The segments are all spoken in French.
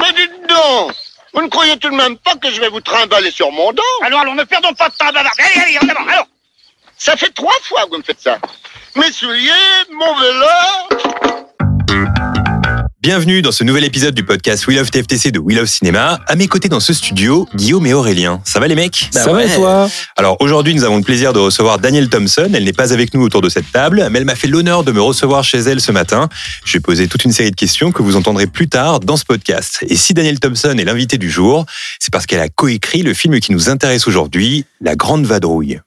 Mais dites donc Vous ne croyez tout de même pas que je vais vous trimballer sur mon dos Allons, allons, ne perdons pas de temps, bavard. Allez, allez, en avant. Ça fait trois fois que vous me faites ça. Mes souliers, mon vélo... Bienvenue dans ce nouvel épisode du podcast We Love TFTC de We Love Cinéma. À mes côtés dans ce studio, Guillaume et Aurélien. Ça va les mecs? Ça va et toi? Alors aujourd'hui, nous avons le plaisir de recevoir Danielle Thompson. Elle n'est pas avec nous autour de cette table, mais elle m'a fait l'honneur de me recevoir chez elle ce matin. Je vais poser toute une série de questions que vous entendrez plus tard dans ce podcast. Et si Danielle Thompson est l'invitée du jour, c'est parce qu'elle a coécrit le film qui nous intéresse aujourd'hui, La Grande Vadrouille.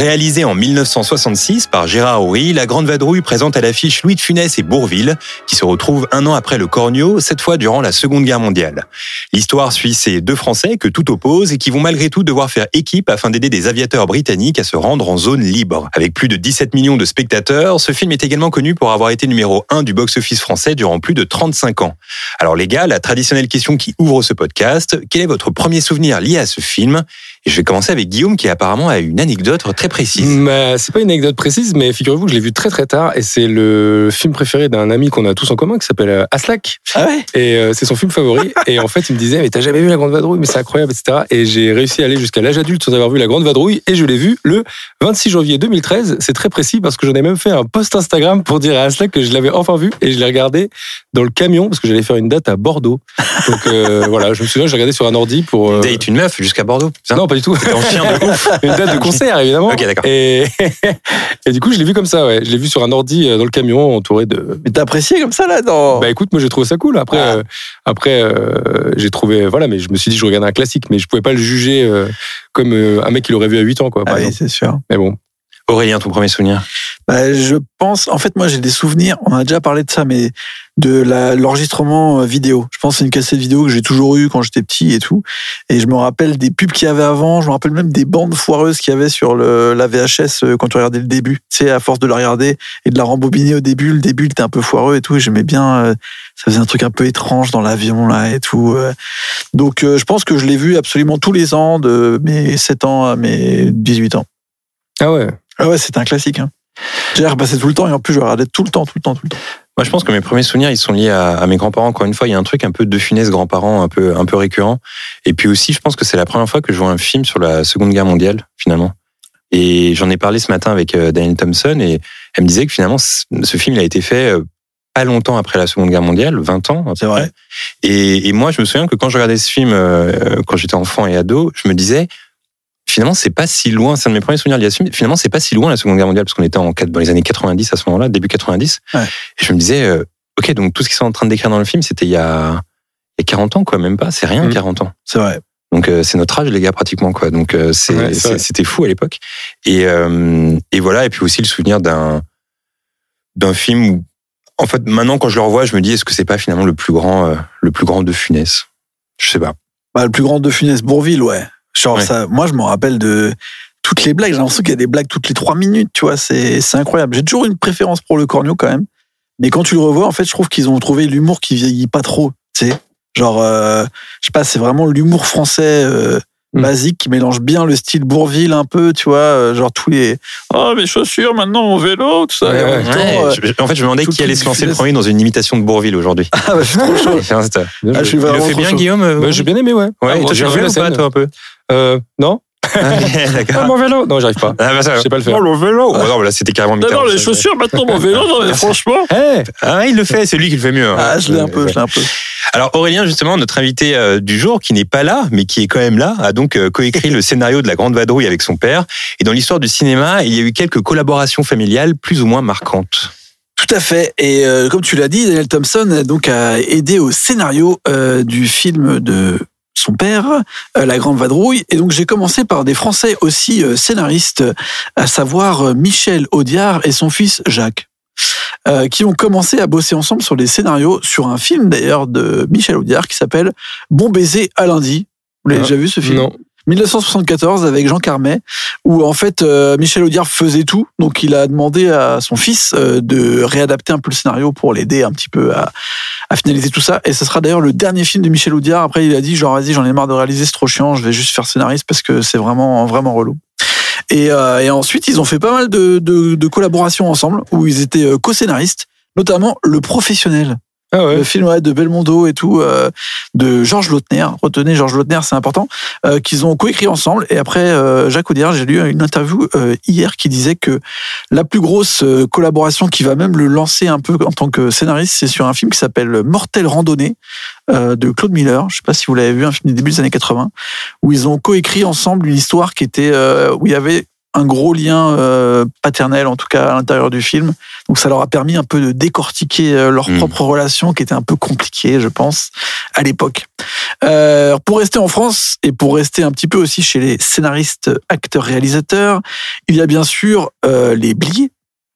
Réalisé en 1966 par Gérard Houry, La Grande Vadrouille présente à l'affiche Louis de Funès et Bourville, qui se retrouvent un an après le Cornio, cette fois durant la Seconde Guerre mondiale. L'histoire suit ces deux Français que tout oppose et qui vont malgré tout devoir faire équipe afin d'aider des aviateurs britanniques à se rendre en zone libre. Avec plus de 17 millions de spectateurs, ce film est également connu pour avoir été numéro 1 du box-office français durant plus de 35 ans. Alors les gars, la traditionnelle question qui ouvre ce podcast, quel est votre premier souvenir lié à ce film? Et je vais commencer avec Guillaume qui apparemment a une anecdote très précise. Bah, C'est pas une anecdote précise, mais figurez-vous que je l'ai vu très très tard et c'est le film préféré d'un ami qu'on a tous en commun qui s'appelle euh, Aslak. Ah ouais? Et euh, c'est son film favori. et en fait, il me disait, mais t'as jamais vu La Grande Vadrouille, mais c'est incroyable, etc. Et j'ai réussi à aller jusqu'à l'âge adulte sans avoir vu La Grande Vadrouille et je l'ai vu le 26 janvier 2013. C'est très précis parce que j'en ai même fait un post Instagram pour dire à Aslak que je l'avais enfin vu et je l'ai regardé dans le camion parce que j'allais faire une date à Bordeaux. Donc euh, voilà, je me souviens, j'ai regardé sur un ordi pour. euh, Date une meuf jusqu'à Bordeaux. Non, pas du tout. En chien de ouf. une date de concert, évidemment. Ok, d'accord. Et, et du coup, je l'ai vu comme ça, ouais. Je l'ai vu sur un ordi euh, dans le camion, entouré de. Mais t'as apprécié comme ça là dans... Bah écoute, moi j'ai trouvé ça cool. Après, Ah. euh, après, euh, j'ai trouvé, voilà, mais je me suis dit, je regardais un classique, mais je pouvais pas le juger euh, comme euh, un mec qui l'aurait vu à 8 ans, quoi. Par Ah oui, exemple. c'est sûr. Mais bon. Aurélien, ton premier souvenir Bah, je pense, en fait, moi j'ai des souvenirs, on a déjà parlé de ça, mais de l'enregistrement euh, vidéo. Je pense que c'est une cassette vidéo que j'ai toujours eue quand j'étais petit et tout. Et je me rappelle des pubs qu'il y avait avant, je me rappelle même des bandes foireuses qu'il y avait sur le, la VHS euh, quand tu regardais le début. Tu sais, à force de la regarder et de la rembobiner au début, le début il était un peu foireux et tout. Et j'aimais bien, euh, ça faisait un truc un peu étrange dans l'avion là et tout. Donc euh, je pense que je l'ai vu absolument tous les ans, de mes 7 ans à mes 18 ans. Ah ouais. Ah ouais, c'est un classique. Hein. J'ai repassé tout le temps et en plus je regardais tout le temps, tout le temps, tout le temps. Moi, je pense que mes premiers souvenirs, ils sont liés à, à mes grands-parents. Encore une fois, il y a un truc un peu de funès grands-parents, un peu, un peu récurrent. Et puis aussi, je pense que c'est la première fois que je vois un film sur la Seconde Guerre mondiale, finalement. Et j'en ai parlé ce matin avec euh, Danielle Thompson et elle me disait que finalement, ce film, il a été fait euh, pas longtemps après la Seconde Guerre mondiale, 20 ans. C'est vrai. et moi, je me souviens que quand je regardais ce film, euh, quand j'étais enfant et ado, je me disais, finalement, c'est pas si loin. C'est un de mes premiers souvenirs liés à ce film. Finalement, c'est pas si loin la Seconde Guerre mondiale parce qu'on était en, dans les années 90 à ce moment-là, début 90. Ouais. Et je me disais, euh, ok, donc tout ce qu'ils sont en train de décrire dans le film, c'était il y a, il y a 40 ans, quoi, même pas. C'est rien, Mm. 40 ans. C'est vrai. Donc euh, c'est notre âge, les gars, pratiquement, quoi. Donc euh, Ouais, c'était fou à l'époque. Et, euh, et voilà. Et puis aussi le souvenir d'un d'un film où, en fait, maintenant quand je le revois, je me dis, est-ce que c'est pas finalement le plus grand, le plus grand de Funès? Je sais pas. Bah, le plus grand de Funès Bourville, ouais. Genre Ouais. ça, moi je me rappelle de toutes les blagues. J'ai l'impression qu'il y a des blagues toutes les trois minutes, tu vois. C'est c'est incroyable. J'ai toujours une préférence pour le Cornio quand même. Mais quand tu le revois, en fait, je trouve qu'ils ont trouvé l'humour qui vieillit pas trop. Tu sais, genre, euh, je sais pas, c'est vraiment l'humour français. euh, Mm. basique qui mélange bien le style Bourville un peu, tu vois, euh, genre tous les oh mes chaussures maintenant mon vélo tout ça. Ouais, en ouais. même temps, euh, je- en fait, je me demandais qui allait le se lancer le premier dans une imitation de Bourville aujourd'hui. ah, bah, je suis trop chaud. Ah, je suis Il le vraiment fait trop bien, chaud. Guillaume Bah, j'ai bien aimé, ouais. Ouais, Ah, j'ai tu revu le la fais pas, toi, un peu? Euh, non. Ah, D'accord. mon vélo Non, j'arrive pas. Ah, bah, ça, Je sais pas le faire. Oh, le vélo Oh, Non, mais là, c'était carrément Non, Mitterrand. non, les chaussures maintenant mon vélo, non mais franchement. Eh Ah, il le fait, c'est lui qui le fait mieux. hein. Ah, je l'ai un peu, je l'ai un peu. Alors Aurélien, justement, notre invité euh, du jour, qui n'est pas là, mais qui est quand même là, a donc euh, coécrit le scénario de La Grande Vadrouille avec son père. Et dans l'histoire du cinéma, il y a eu quelques collaborations familiales plus ou moins marquantes. Tout à fait. Et euh, comme tu l'as dit, Daniel Thompson donc a aidé au scénario euh, du film de son père, euh, La Grande Vadrouille. Et donc j'ai commencé par des Français aussi euh, scénaristes, à savoir euh, Michel Audiard et son fils Jacques. euh, qui ont commencé à bosser ensemble sur des scénarios, sur un film d'ailleurs de Michel Audiard qui s'appelle Bon baiser à lundi. Vous l'avez Ah, déjà vu ce film? Non. 1974 avec Jean Carmet, où en fait euh, Michel Audiard faisait tout, donc il a demandé à son fils euh, de réadapter un peu le scénario pour l'aider un petit peu à, à finaliser tout ça. Et ce sera d'ailleurs le dernier film de Michel Audiard. Après il a dit genre vas-y j'en ai marre de réaliser, c'est trop chiant, je vais juste faire scénariste parce que c'est vraiment vraiment relou. Et, euh, et ensuite ils ont fait pas mal de, de, de collaborations ensemble, où ils étaient euh, co-scénaristes, notamment Le Professionnel Ah film de Belmondo et tout, euh, de Georges Lautner. Retenez Georges Lautner, c'est important. euh, qu'ils ont coécrit ensemble. Et après, euh, Jacques Audiard, j'ai lu une interview euh, hier qui disait que la plus grosse collaboration qui va même le lancer un peu en tant que scénariste, c'est sur un film qui s'appelle Mortel Randonnée de Claude Miller. Je sais pas si vous l'avez vu, un film des débuts des années 80, où ils ont coécrit ensemble une histoire qui était où il y avait un gros lien euh, paternel, en tout cas à l'intérieur du film. Donc ça leur a permis un peu de décortiquer euh, leur Mm. propre relation, qui était un peu compliquée, je pense, à l'époque. Euh, pour rester en France et pour rester un petit peu aussi chez les scénaristes, acteurs, réalisateurs, il y a bien sûr euh, les Blier,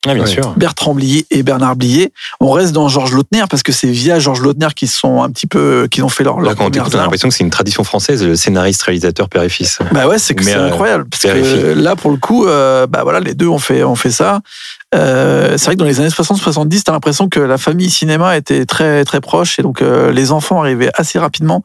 Ah, bien Ouais. sûr. Bertrand Blier et Bernard Blier. On reste dans Georges Lautner parce que c'est via Georges Lautner qu'ils sont un petit peu, qu'ils ont fait leur, Là, leur quand on a l'impression que c'est une tradition française, le scénariste, réalisateur, père et fils. Bah ouais, c'est que Mais, c'est euh, incroyable parce que là pour le coup, euh, bah voilà, les deux ont fait ont fait ça. Euh, c'est vrai que dans les années 60-70, t'as l'impression que la famille cinéma était très très proche et donc euh, les enfants arrivaient assez rapidement.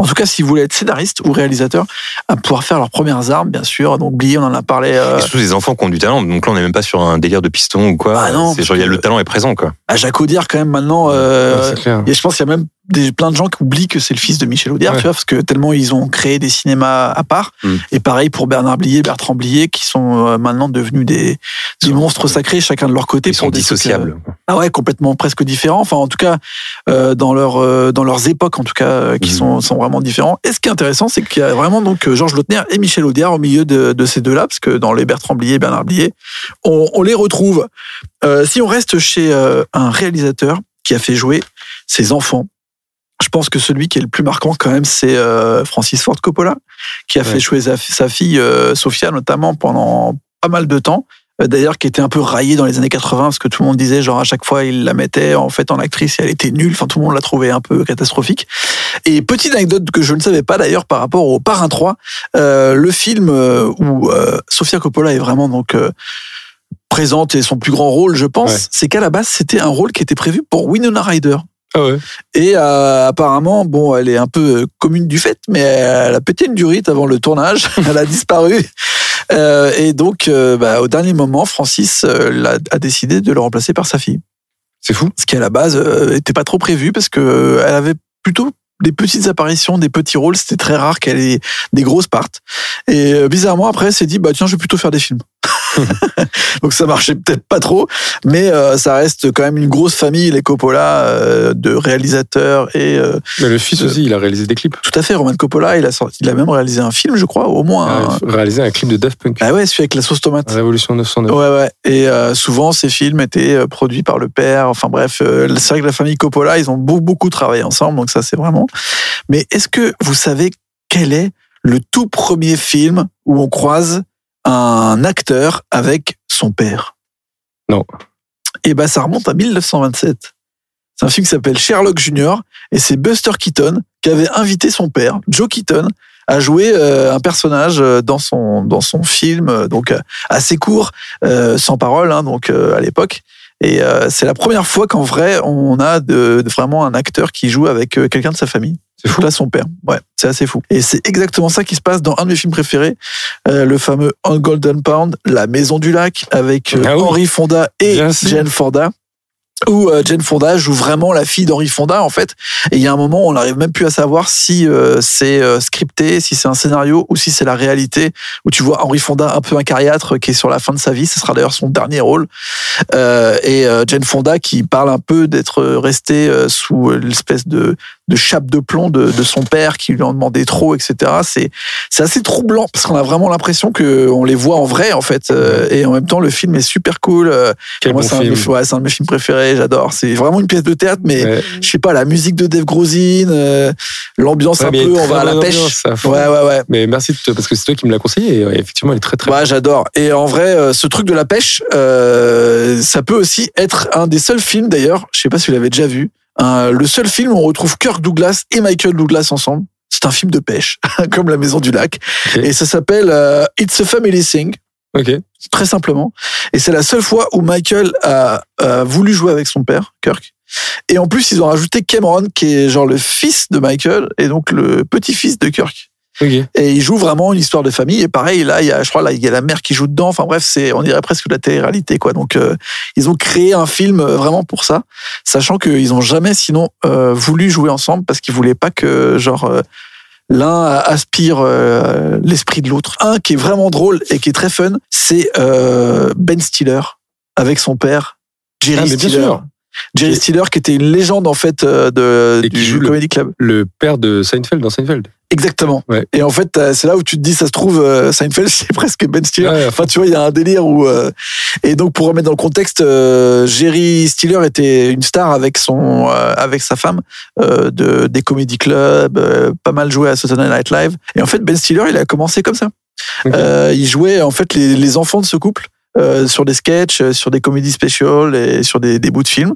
En tout cas, si vous voulez être scénariste ou réalisateur, à pouvoir faire leurs premières armes, bien sûr. Donc Blier, on en a parlé. euh, Et surtout des enfants qui ont du talent. Donc là, on n'est même pas sur un délire de piston ou quoi. Ah non, c'est genre, y a le talent est présent, quoi. à Jacques Audiard quand même maintenant. euh, Ouais, c'est clair. Et je pense qu'il y a même des, plein de gens qui oublient que c'est le fils de Michel Audiard, Ouais. tu vois, parce que tellement ils ont créé des cinémas à part. Mm. Et pareil pour Bernard Blier, Bertrand Blier, qui sont euh, maintenant devenus des, des monstres sacrés, chacun de leur côté. Ils sont trucs, dissociables. euh, ah ouais, complètement presque différents. Enfin, en tout cas, euh, dans, leur, euh, dans leurs époques, en tout cas, euh, qui Mhm. sont, sont vraiment différents. Et ce qui est intéressant, c'est qu'il y a vraiment donc euh, Georges Lautner et Michel Audiard au milieu de, de ces deux-là, parce que dans les Bertrand Blier et Bernard Blier, on, on les retrouve. Euh, si on reste chez euh, un réalisateur qui a fait jouer ses enfants, je pense que celui qui est le plus marquant quand même, c'est euh, Francis Ford Coppola, qui a Ouais. fait jouer sa, fille euh, Sophia notamment pendant pas mal de temps. Euh, D'ailleurs, qui était un peu raillée dans les années 80 parce que tout le monde disait genre à chaque fois il la mettait en fait en actrice et elle était nulle. Enfin, tout le monde la trouvait un peu catastrophique. Et petite anecdote que je ne savais pas d'ailleurs par rapport au Parrain 3, euh, le film où euh, Sofia Coppola est vraiment donc euh, présente et son plus grand rôle, je pense, Ouais. c'est qu'à la base c'était un rôle qui était prévu pour Winona Ryder. Ah ouais. Et euh, apparemment, bon, elle est un peu euh, commune du fait, mais elle a pété une durite avant le tournage. elle a disparu. Euh, et donc, euh, bah, au dernier moment, Francis euh, a décidé de le remplacer par sa fille. C'est fou. Ce qui, à la base, n'était pas trop prévu parce que elle avait plutôt des petites apparitions, des petits rôles. C'était très rare qu'elle ait des grosses parts. Et euh, bizarrement, après, elle s'est dit, bah tiens, je vais plutôt faire des films. Donc ça marchait peut-être pas trop, mais euh, ça reste quand même une grosse famille, les Coppola, euh, de réalisateurs et euh, Mais le fils aussi, il a réalisé des clips. tout à fait, Roman Coppola, il a, sorti, il a même réalisé un film, je crois, au moins. Il un- a réalisé un clip de Daft Punk. Ah ouais, celui avec la sauce tomate. Révolution 909. Ouais, ouais. Et euh, souvent, ces films étaient euh, produits par le père. Enfin bref, euh, c'est vrai que la famille Coppola, ils ont beaucoup, beaucoup travaillé ensemble, donc ça, c'est vraiment. Mais est-ce que vous savez quel est le tout premier film où on croise un acteur avec son père Non. Et ben, ça remonte à 1927. C'est un film qui s'appelle Sherlock Junior et c'est Buster Keaton qui avait invité son père, Joe Keaton, à jouer euh, un personnage euh, dans son dans son film, euh, donc assez court, sans parole, hein, donc à l'époque. Et c'est la première fois qu'en vrai on a de, de vraiment un acteur qui joue avec quelqu'un de sa famille. C'est fou. Là, son père. Ouais, c'est assez fou. Et c'est exactement ça qui se passe dans un de mes films préférés, euh, le fameux On Golden Pound, La Maison du Lac, avec euh, Ah oui. Henry Fonda et Bien. Jane Fonda. Où euh, Jane Fonda joue vraiment la fille d'Henry Fonda en fait. Et il y a un moment, on n'arrive même plus à savoir si euh, c'est euh, scripté, si c'est un scénario ou si c'est la réalité. Où tu vois Henry Fonda un peu incariâtre qui est sur la fin de sa vie. Ce sera d'ailleurs son dernier rôle. Euh, et euh, Jane Fonda qui parle un peu d'être resté euh, sous l'espèce de de chape de plomb de, de son père qui lui en demandait trop, etc. C'est c'est assez troublant parce qu'on a vraiment l'impression que on les voit en vrai en fait. Euh, et en même temps, le film est super cool. Euh, Quel moi, bon c'est un, ouais, c'est un de mes films préférés. J'adore. C'est vraiment une pièce de théâtre, mais Ouais. je sais pas, la musique de Dave Grosine, euh, l'ambiance Ouais, un peu, on va à la pêche. ambiance. Ouais, ouais, ouais. Mais merci de te- parce que c'est toi qui me l'as conseillé. Et effectivement, elle est très très. Ouais, j'adore. Et en vrai, ce truc de la pêche, euh, ça peut aussi être un des seuls films d'ailleurs. Je sais pas si vous l'avez déjà vu. Un- le seul film où on retrouve Kirk Douglas et Michael Douglas ensemble. C'est un film de pêche, comme La Maison du Lac. Et ça s'appelle euh, It's a Family Thing, Ok. très simplement. Et c'est la seule fois où Michael a, a voulu jouer avec son père, Kirk. Et en plus, ils ont rajouté Cameron, qui est genre le fils de Michael, et donc le petit-fils de Kirk. Et il joue vraiment une histoire de famille. Et pareil, là, il y a, je crois, là, il y a la mère qui joue dedans. Enfin bref, c'est, on dirait presque de la télé-réalité, quoi. Donc, euh, ils ont créé un film euh, vraiment pour ça, sachant qu'ils ont jamais, sinon, euh, voulu jouer ensemble parce qu'ils voulaient pas que, genre, euh, l'un aspire l'esprit de l'autre. Un qui est vraiment drôle et qui est très fun, c'est Ben Stiller avec son père, Jerry Ah, mais bien Stiller. sûr. Jerry Stiller, qui était une légende en fait de, Et du Comedy Club. Le père de Seinfeld dans Seinfeld. Exactement. Ouais. Et en fait, euh, c'est là où tu te dis, ça se trouve, euh, Seinfeld, c'est presque Ben Stiller. Ouais, Enfin, tu vois, il y a un délire où. euh, Et donc, pour remettre dans le contexte, euh, Jerry Stiller était une star avec son, euh, avec sa femme de des comedy clubs, pas mal joué à Saturday Night Live. Et en fait, Ben Stiller, il a commencé comme ça. Ok. Euh, il jouait en fait les, les enfants de ce couple. Euh, sur des sketchs, euh, sur des comédies specials et sur des, des bouts de films.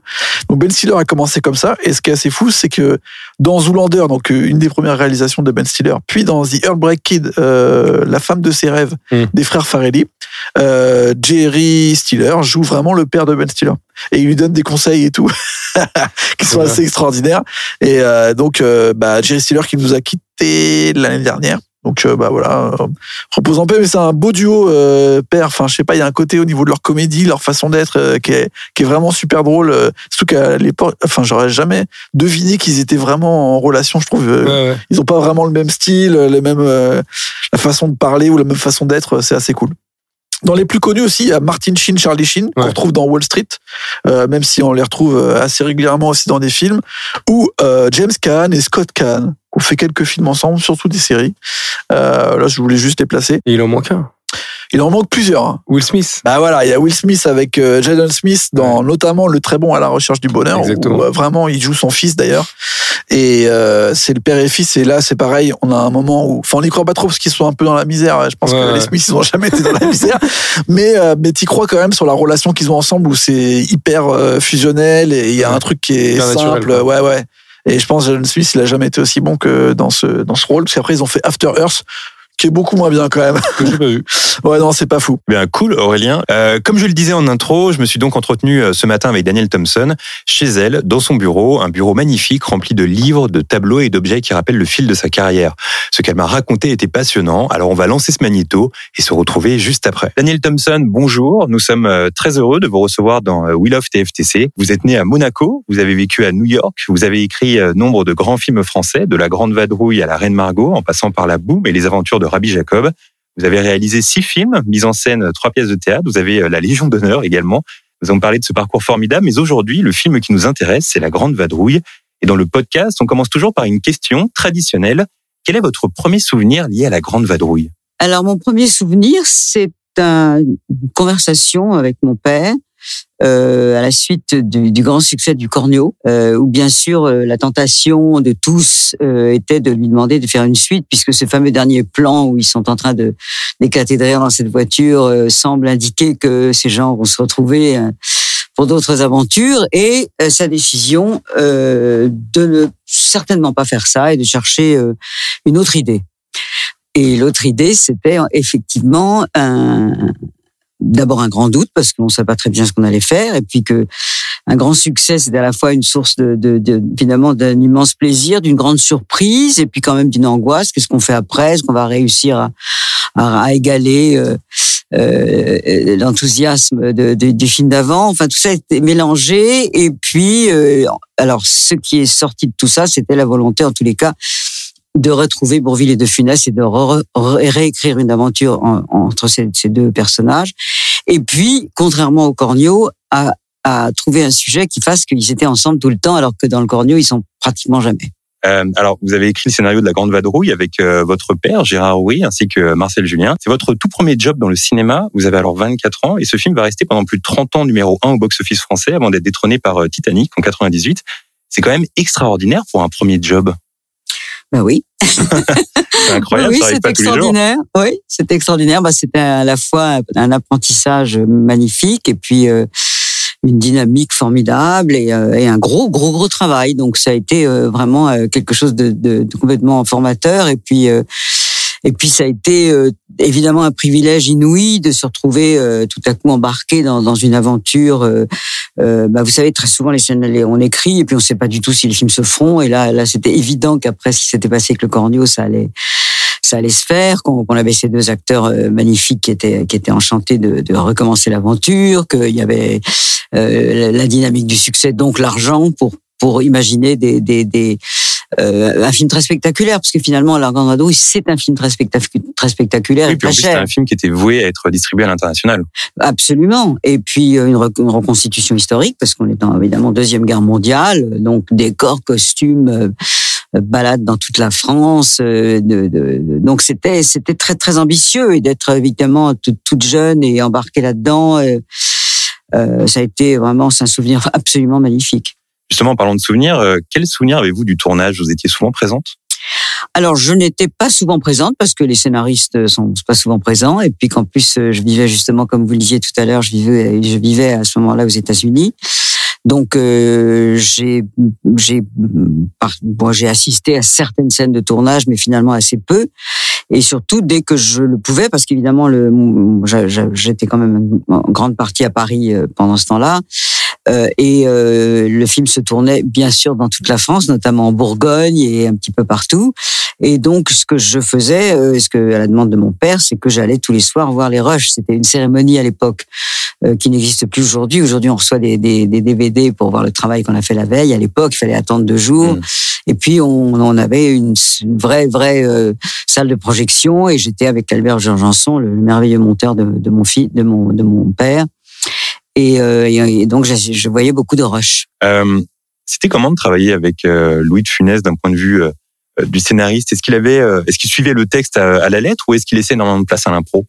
Donc Ben Stiller a commencé comme ça. Et ce qui est assez fou, c'est que dans Zoolander, donc euh, une des premières réalisations de Ben Stiller, puis dans The Heartbreak Kid, euh, la femme de ses rêves Mm. des frères Farrelly, euh, Jerry Stiller joue vraiment le père de Ben Stiller. Et il lui donne des conseils et tout, qui sont assez extraordinaires. Et euh, donc, bah, Jerry Stiller qui nous a quittés l'année dernière. Donc, euh, bah voilà, euh, repose en paix, mais c'est un beau duo euh, père. Enfin, je sais pas, il y a un côté au niveau de leur comédie, leur façon d'être, euh, qui, est, qui est vraiment super drôle. euh, surtout qu'à l'époque, enfin, j'aurais jamais deviné qu'ils étaient vraiment en relation. Je trouve, euh, Ouais, ouais. ils ont pas vraiment le même style, les mêmes, euh, la façon de parler ou la même façon d'être. C'est assez cool. Dans les plus connus aussi, il y a Martin Sheen, Charlie Sheen, qu'on Ouais. retrouve dans Wall Street, euh, même si on les retrouve euh, assez régulièrement aussi dans des films, ou euh, James Caan et Scott Caan, qui ont fait quelques films ensemble, surtout des séries. Euh, là, je voulais juste les placer. Et il en manque un. Il en manque plusieurs. hein. Will Smith. Bah voilà, il y a Will Smith avec euh, Jaden Smith dans notamment le très bon à la recherche du bonheur, Exactement. où euh, vraiment il joue son fils d'ailleurs. Et euh, c'est le père et fils. Et là, c'est pareil. On a un moment où, enfin, on n'y croit pas trop parce qu'ils sont un peu dans la misère. Je pense Ouais, que les Smiths ils ont jamais été dans la misère, mais euh, mais t'y crois quand même sur la relation qu'ils ont ensemble où c'est hyper euh, fusionnel et il y a un truc qui est simple. naturel, ouais, ouais. Et je pense que Jaden Smith, il a jamais été aussi bon que dans ce dans ce rôle. Parce qu'après ils ont fait After Earth, qui est beaucoup moins bien quand même. Que j'ai pas vu. ouais, non, c'est pas fou. Bien cool Aurélien. Euh, comme je le disais en intro, je me suis donc entretenu euh, ce matin avec Danielle Thompson chez elle, dans son bureau, un bureau magnifique rempli de livres, de tableaux et d'objets qui rappellent le fil de sa carrière. Ce qu'elle m'a raconté était passionnant. Alors on va lancer ce magnéto et se retrouver juste après. Danielle Thompson, bonjour. Nous sommes euh, très heureux de vous recevoir dans euh, We Love TFTC. Vous êtes né à Monaco, vous avez vécu à New York, vous avez écrit nombre de grands films français, de La Grande Vadrouille à La Reine Margot, en passant par La Boum et les aventures de Rabbi Jacob. Vous avez réalisé six films, mis en scène trois pièces de théâtre. Vous avez euh, la Légion d'honneur également. Nous avons parlé de ce parcours formidable, mais aujourd'hui, le film qui nous intéresse, c'est La Grande Vadrouille. Et dans le podcast, on commence toujours par une question traditionnelle. Quel est votre premier souvenir lié à La Grande Vadrouille? Alors, mon premier souvenir, c'est un- une conversation avec mon père euh, à la suite du, grand succès du Cornio, euh, où bien sûr euh, la tentation de tous euh, était de lui demander de faire une suite, puisque ce fameux dernier plan où ils sont en train de d'éclater de rire dans cette voiture euh, semble indiquer que ces gens vont se retrouver pour d'autres aventures, et sa décision de ne certainement pas faire ça et de chercher une autre idée. Et l'autre idée, c'était effectivement un, d'abord un grand doute parce qu'on ne savait pas très bien ce qu'on allait faire, et puis que un grand succès, c'était à la fois une source de, de, de finalement d'un immense plaisir, d'une grande surprise, et puis quand même d'une angoisse. Qu'est-ce qu'on fait après? Est-ce qu'on va réussir à, à, à égaler euh, euh, l'enthousiasme de, de- du film d'avant? Enfin, tout ça était mélangé, et puis euh, alors ce qui est sorti de tout ça, c'était la volonté, en tous les cas, de retrouver Bourville et de Funès et de re- re- réécrire une aventure en- entre ces, deux personnages. Et puis, contrairement au Cornio, à, à trouver un sujet qui fasse qu'ils étaient ensemble tout le temps, alors que dans le Cornio, ils sont pratiquement jamais. Euh, alors, vous avez écrit le scénario de La Grande Vadrouille avec euh, votre père, Gérard Rouy, ainsi que Marcel Julien. C'est votre tout premier job dans le cinéma. Vous avez alors 24 ans et ce film va rester pendant plus de 30 ans numéro 1 au box-office français avant d'être détrôné par euh, Titanic en 98. C'est quand même extraordinaire pour un premier job. Ben oui. C'est incroyable, oui, ça arrive c'est pas tous les jours. extraordinaire. Oui, c'est extraordinaire. Bah, c'était à la fois un apprentissage magnifique et puis euh, une dynamique formidable et, euh, et un gros, gros, gros travail. Donc ça a été euh, vraiment quelque chose de, de, de complètement formateur. Et puis, et puis ça a été euh, évidemment un privilège inouï de se retrouver euh, tout à coup embarqué dans, dans une aventure. euh, euh, bah, vous savez, très souvent les scènes, on écrit et puis on ne sait pas du tout si les films se feront. Et là, là, c'était évident qu'après ce qui s'était passé avec le Cornio, ça allait, ça allait se faire. Qu'on avait ces deux acteurs euh, magnifiques qui étaient, qui étaient enchantés de, de recommencer l'aventure, qu'il y avait euh, la, dynamique du succès, donc l'argent pour pour imaginer des, des, des un film très spectaculaire, parce que finalement, La Grande Vadrouille, c'est un film très, spectac- très spectaculaire Oui, et puis en plus, c'était cher. un film qui était voué à être distribué à l'international. Absolument. Et puis euh, une, rec- une reconstitution historique, parce qu'on est en évidemment deuxième guerre mondiale, donc décors, costumes, euh, euh, balades dans toute la France. euh, de, de- de- donc c'était c'était très très ambitieux et d'être évidemment toute, toute jeune et embarquée là-dedans, euh, euh, ça a été vraiment c'est un souvenir absolument magnifique. Justement, en parlant de souvenirs, euh, quel souvenir avez-vous du tournage? Vous étiez souvent présente? Alors, je n'étais pas souvent présente parce que les scénaristes sont pas souvent présents et puis qu'en plus, euh, je vivais justement, comme vous le disiez tout à l'heure, je vivais, je vivais à ce moment-là aux États-Unis. Donc, euh, j'ai, j'ai, bon, j'ai assisté à certaines scènes de tournage, mais finalement assez peu. Et surtout, dès que je le pouvais, parce qu'évidemment, j'étais quand même en grande partie à Paris euh, pendant ce temps-là. Euh, et euh, le film se tournait bien sûr dans toute la France, notamment en Bourgogne et un petit peu partout. Et donc, ce que je faisais, euh, ce que à la demande de mon père, c'est que j'allais tous les soirs voir les rushs. C'était une cérémonie à l'époque euh, qui n'existe plus aujourd'hui. Aujourd'hui, on reçoit des, des, des DVD pour voir le travail qu'on a fait la veille. À l'époque, il fallait attendre deux jours. Mm. Et puis, on, on avait une, une vraie, vraie euh, salle de projection. Et j'étais avec Albert Georgenson, le, le merveilleux monteur de, de mon fils, de mon, de mon père. Et, euh, et, donc, je, je voyais beaucoup de rushs. Euh, C'était comment de travailler avec euh, Louis de Funès d'un point de vue euh, euh, du scénariste? Est-ce qu'il avait, euh, est-ce qu'il suivait le texte à, à la lettre ou est-ce qu'il laissait énormément de place à l'impro?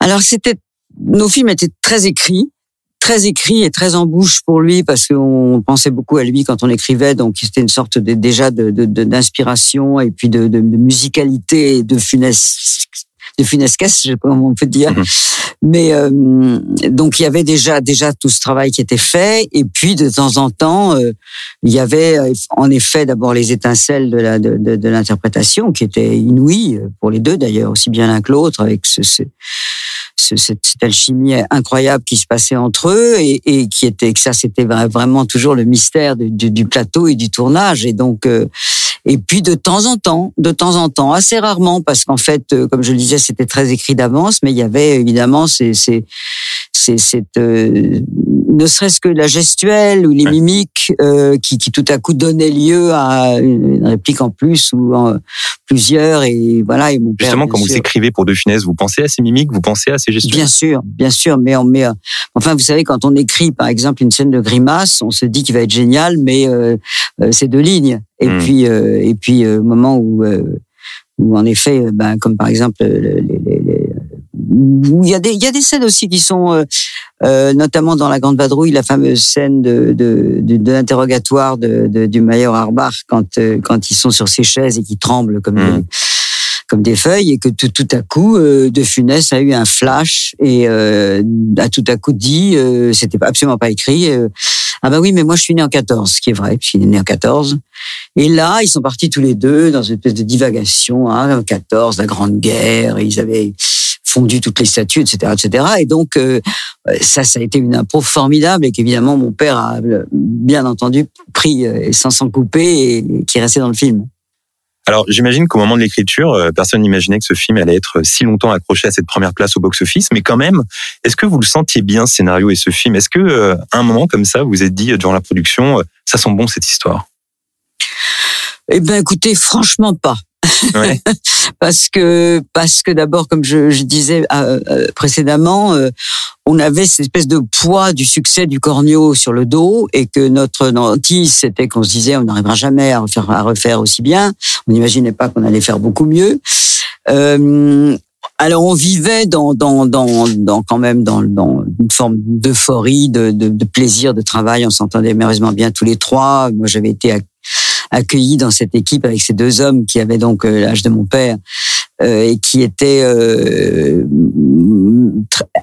Alors c'était nos films étaient très écrits, très écrits et très en bouche pour lui parce qu'on pensait beaucoup à lui quand on écrivait, donc c'était une sorte de, déjà de de- de- d'inspiration et puis de, de, musicalité et de funeste de funesquesse, je sais pas comment on peut dire. Mhm. Mais euh, donc il y avait déjà déjà tout ce travail qui était fait et puis de temps en temps euh, il y avait euh, en effet d'abord les étincelles de la de, de, de l'interprétation qui étaient inouïes euh, pour les deux d'ailleurs aussi bien l'un que l'autre avec ce, ce- cette, cette alchimie incroyable qui se passait entre eux et, et qui était que ça c'était vra- vraiment toujours le mystère du, du- du plateau et du tournage. Et donc euh, et puis de temps en temps de temps en temps assez rarement parce qu'en fait euh, comme je le disais c'était très écrit d'avance mais il y avait évidemment ces ces c'est cette euh, ne serait-ce que la gestuelle ou les Ouais. mimiques euh, qui, qui tout à coup donnaient lieu à une réplique en plus ou en plusieurs et voilà et mon père Justement, quand vous écrivez pour De Funès, vous pensez à ses mimiques, vous pensez à ses gestuels Bien sûr, bien sûr, mais on met. euh, Enfin, vous savez, quand on écrit, par exemple, une scène de grimace, on se dit qu'il va être génial, mais euh, euh, c'est deux lignes. Et Mm. puis, euh, et puis, euh, au moment où, euh, où en effet, ben, comme par exemple, les, il y a des, il y a des scènes aussi qui sont, euh, euh, notamment dans la Grande Vadrouille, la fameuse scène de, de, de, de l'interrogatoire de, de- du Mayor Arbach quand, euh, quand ils sont sur ces chaises et qu'ils tremblent comme Mm. des, comme des feuilles et que tout, tout à coup, euh, De Funès a eu un flash et euh, a tout à coup dit, euh, c'était absolument pas écrit, euh, ah bah oui, mais moi je suis né en 14, ce qui est vrai, puisqu'il est né en 14. Et là, ils sont partis tous les deux dans une espèce de divagation, hein, en 14, la Grande Guerre, ils avaient fondu toutes les statues, etc., etc. Et donc, euh, ça, ça a été une impro formidable et qu'évidemment, mon père a, euh, bien entendu, pris euh, sans s'en couper et qui est resté dans le film. Alors, j'imagine qu'au moment de l'écriture, personne n'imaginait que ce film allait être si longtemps accroché à cette première place au box-office. Mais quand même, est-ce que vous le sentiez bien, ce scénario et ce film? Est-ce que, euh, à un moment comme ça, vous vous êtes dit, durant la production, ça sent bon cette histoire? Eh ben, écoutez, franchement pas. Parce que parce que d'abord, comme je, disais euh, euh, précédemment, euh, on avait cette espèce de poids du succès du cornio sur le dos et que notre hantise, c'était qu'on se disait on n'arrivera jamais à refaire, aussi bien. On n'imaginait pas qu'on allait faire beaucoup mieux. Alors on vivait dans, dans, dans, quand même dans, une forme d'euphorie, de, de, plaisir de travail. On s'entendait merveilleusement bien tous les trois. Moi j'avais été accueilli dans cette équipe avec ces deux hommes qui avaient donc euh, l'âge de mon père euh, et qui étaient euh,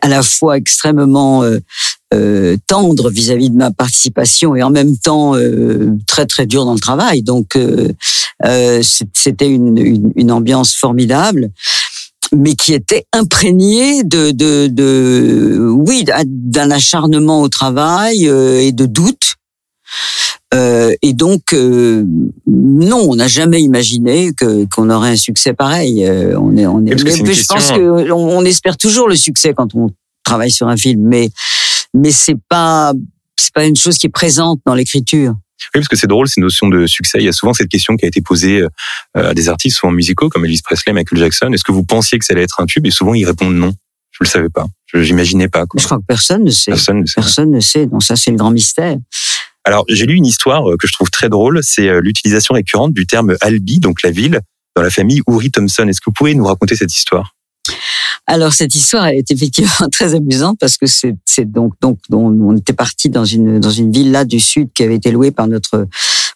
à la fois extrêmement euh, euh, tendres vis-à-vis de ma participation et en même temps euh, très très durs dans le travail. Donc c'était une, une, une ambiance formidable mais qui était imprégnée de, de, de oui d'un acharnement au travail et de doute euh, et donc, euh, non, on n'a jamais imaginé que qu'on aurait un succès pareil. Euh, on est, on est. mais- mais je pense que on, espère toujours le succès quand on travaille sur un film, mais mais c'est pas c'est pas une chose qui est présente dans l'écriture. Oui, parce que c'est drôle, ces notions de succès. Il y a souvent cette question qui a été posée euh, à des artistes, souvent musicaux, comme Elvis Presley, Michael Jackson. Est-ce que vous pensiez que ça allait être un tube? Et souvent, ils répondent non. Je le savais pas. Je J'imaginais pas. Quoi. Je crois que personne ne sait. Personne ne sait. Personne ne sait. Donc ça, c'est le grand mystère. Alors, j'ai lu une histoire euh, que je trouve très drôle. C'est euh, l'utilisation récurrente du terme Albi, donc la ville, dans la famille Uri Thompson. Est-ce que vous pouvez nous raconter cette histoire? Alors cette histoire est effectivement très amusante parce que c'est donc donc on, était parti dans une dans une villa du sud qui avait été louée par notre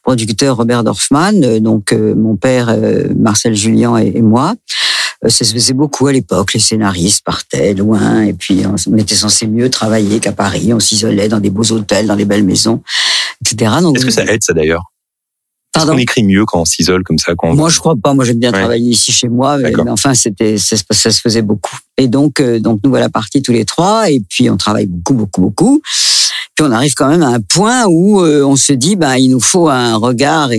producteur Robert Dorfman, euh, donc mon père Marcel Julien et moi. Euh, Ça se faisait beaucoup à l'époque. Les scénaristes partaient loin et puis on, était censé mieux travailler qu'à Paris. On s'isolait dans des beaux hôtels, dans des belles maisons, etc. Est-ce que ça aide, ça d'ailleurs? Est-ce Pardon qu'on écrit mieux quand on s'isole comme ça quand on... Moi, je crois pas. Moi, j'aime bien Ouais. travailler ici chez moi, mais, enfin, c'était ça, se- ça se faisait beaucoup. Et donc, euh, donc nous voilà partis tous les trois, et puis on travaille beaucoup, beaucoup, beaucoup. Puis on arrive quand même à un point où euh, on se dit, ben, il nous faut un regard, et,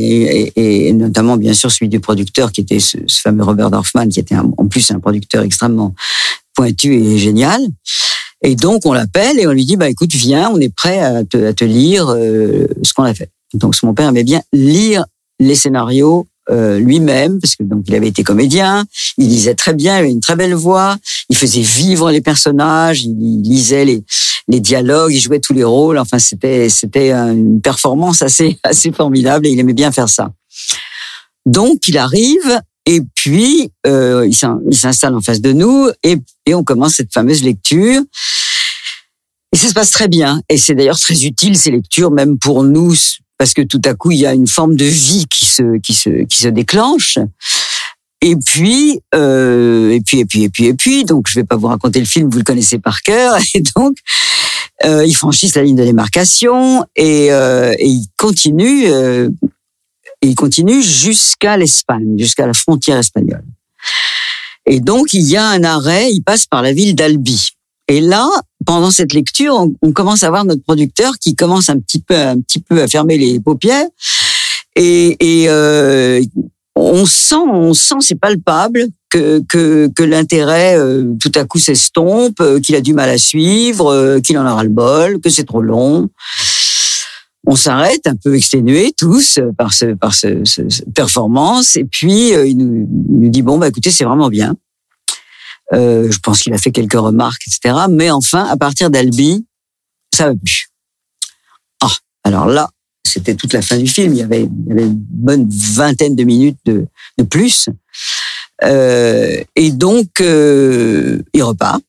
et, et notamment bien sûr celui du producteur, qui était ce, ce fameux Robert Dorfman, qui était un- en plus un producteur extrêmement pointu et génial. Et donc on l'appelle et on lui dit, bah écoute, viens, on est prêt à te, à te lire euh, ce qu'on a fait. Donc mon père aimait bien lire les scénarios euh, lui-même, parce que donc il avait été comédien, il lisait très bien, il avait une très belle voix, il faisait vivre les personnages, il lisait les, les dialogues, il jouait tous les rôles. Enfin, c'était c'était une performance assez assez formidable et il aimait bien faire ça. Donc il arrive et puis euh, il s'installe en face de nous et, et on commence cette fameuse lecture. Et ça se passe très bien. Et c'est d'ailleurs très utile ces lectures, même pour nous, parce que tout à coup il y a une forme de vie qui se qui se qui se déclenche. Et puis, euh, et puis, et puis, et puis, et puis, donc je vais pas vous raconter le film, vous le connaissez par cœur. Et donc, euh, ils franchissent la ligne de démarcation et, euh, et ils continuent, euh, ils continuent jusqu'à l'Espagne, jusqu'à la frontière espagnole. Et donc, il y a un arrêt, ils passent par la ville d'Albi. Et là, pendant cette lecture, on, on commence à voir notre producteur qui commence un petit peu, un petit peu à fermer les paupières. Et, et euh, on sent, on sent, c'est palpable que que, que l'intérêt euh, tout à coup s'estompe, euh, qu'il a du mal à suivre, euh, qu'il en aura le bol, que c'est trop long. On s'arrête un peu exténués tous par ce par ce, ce- cette performance et puis euh, il, nous, il nous dit bon bah écoutez c'est vraiment bien. Euh, je pense qu'il a fait quelques remarques etc. Mais enfin à partir d'Albi ça va plus. Ah alors là c'était toute la fin du film. Il y avait, une bonne vingtaine de minutes de, plus. Euh, et donc, euh, il repart.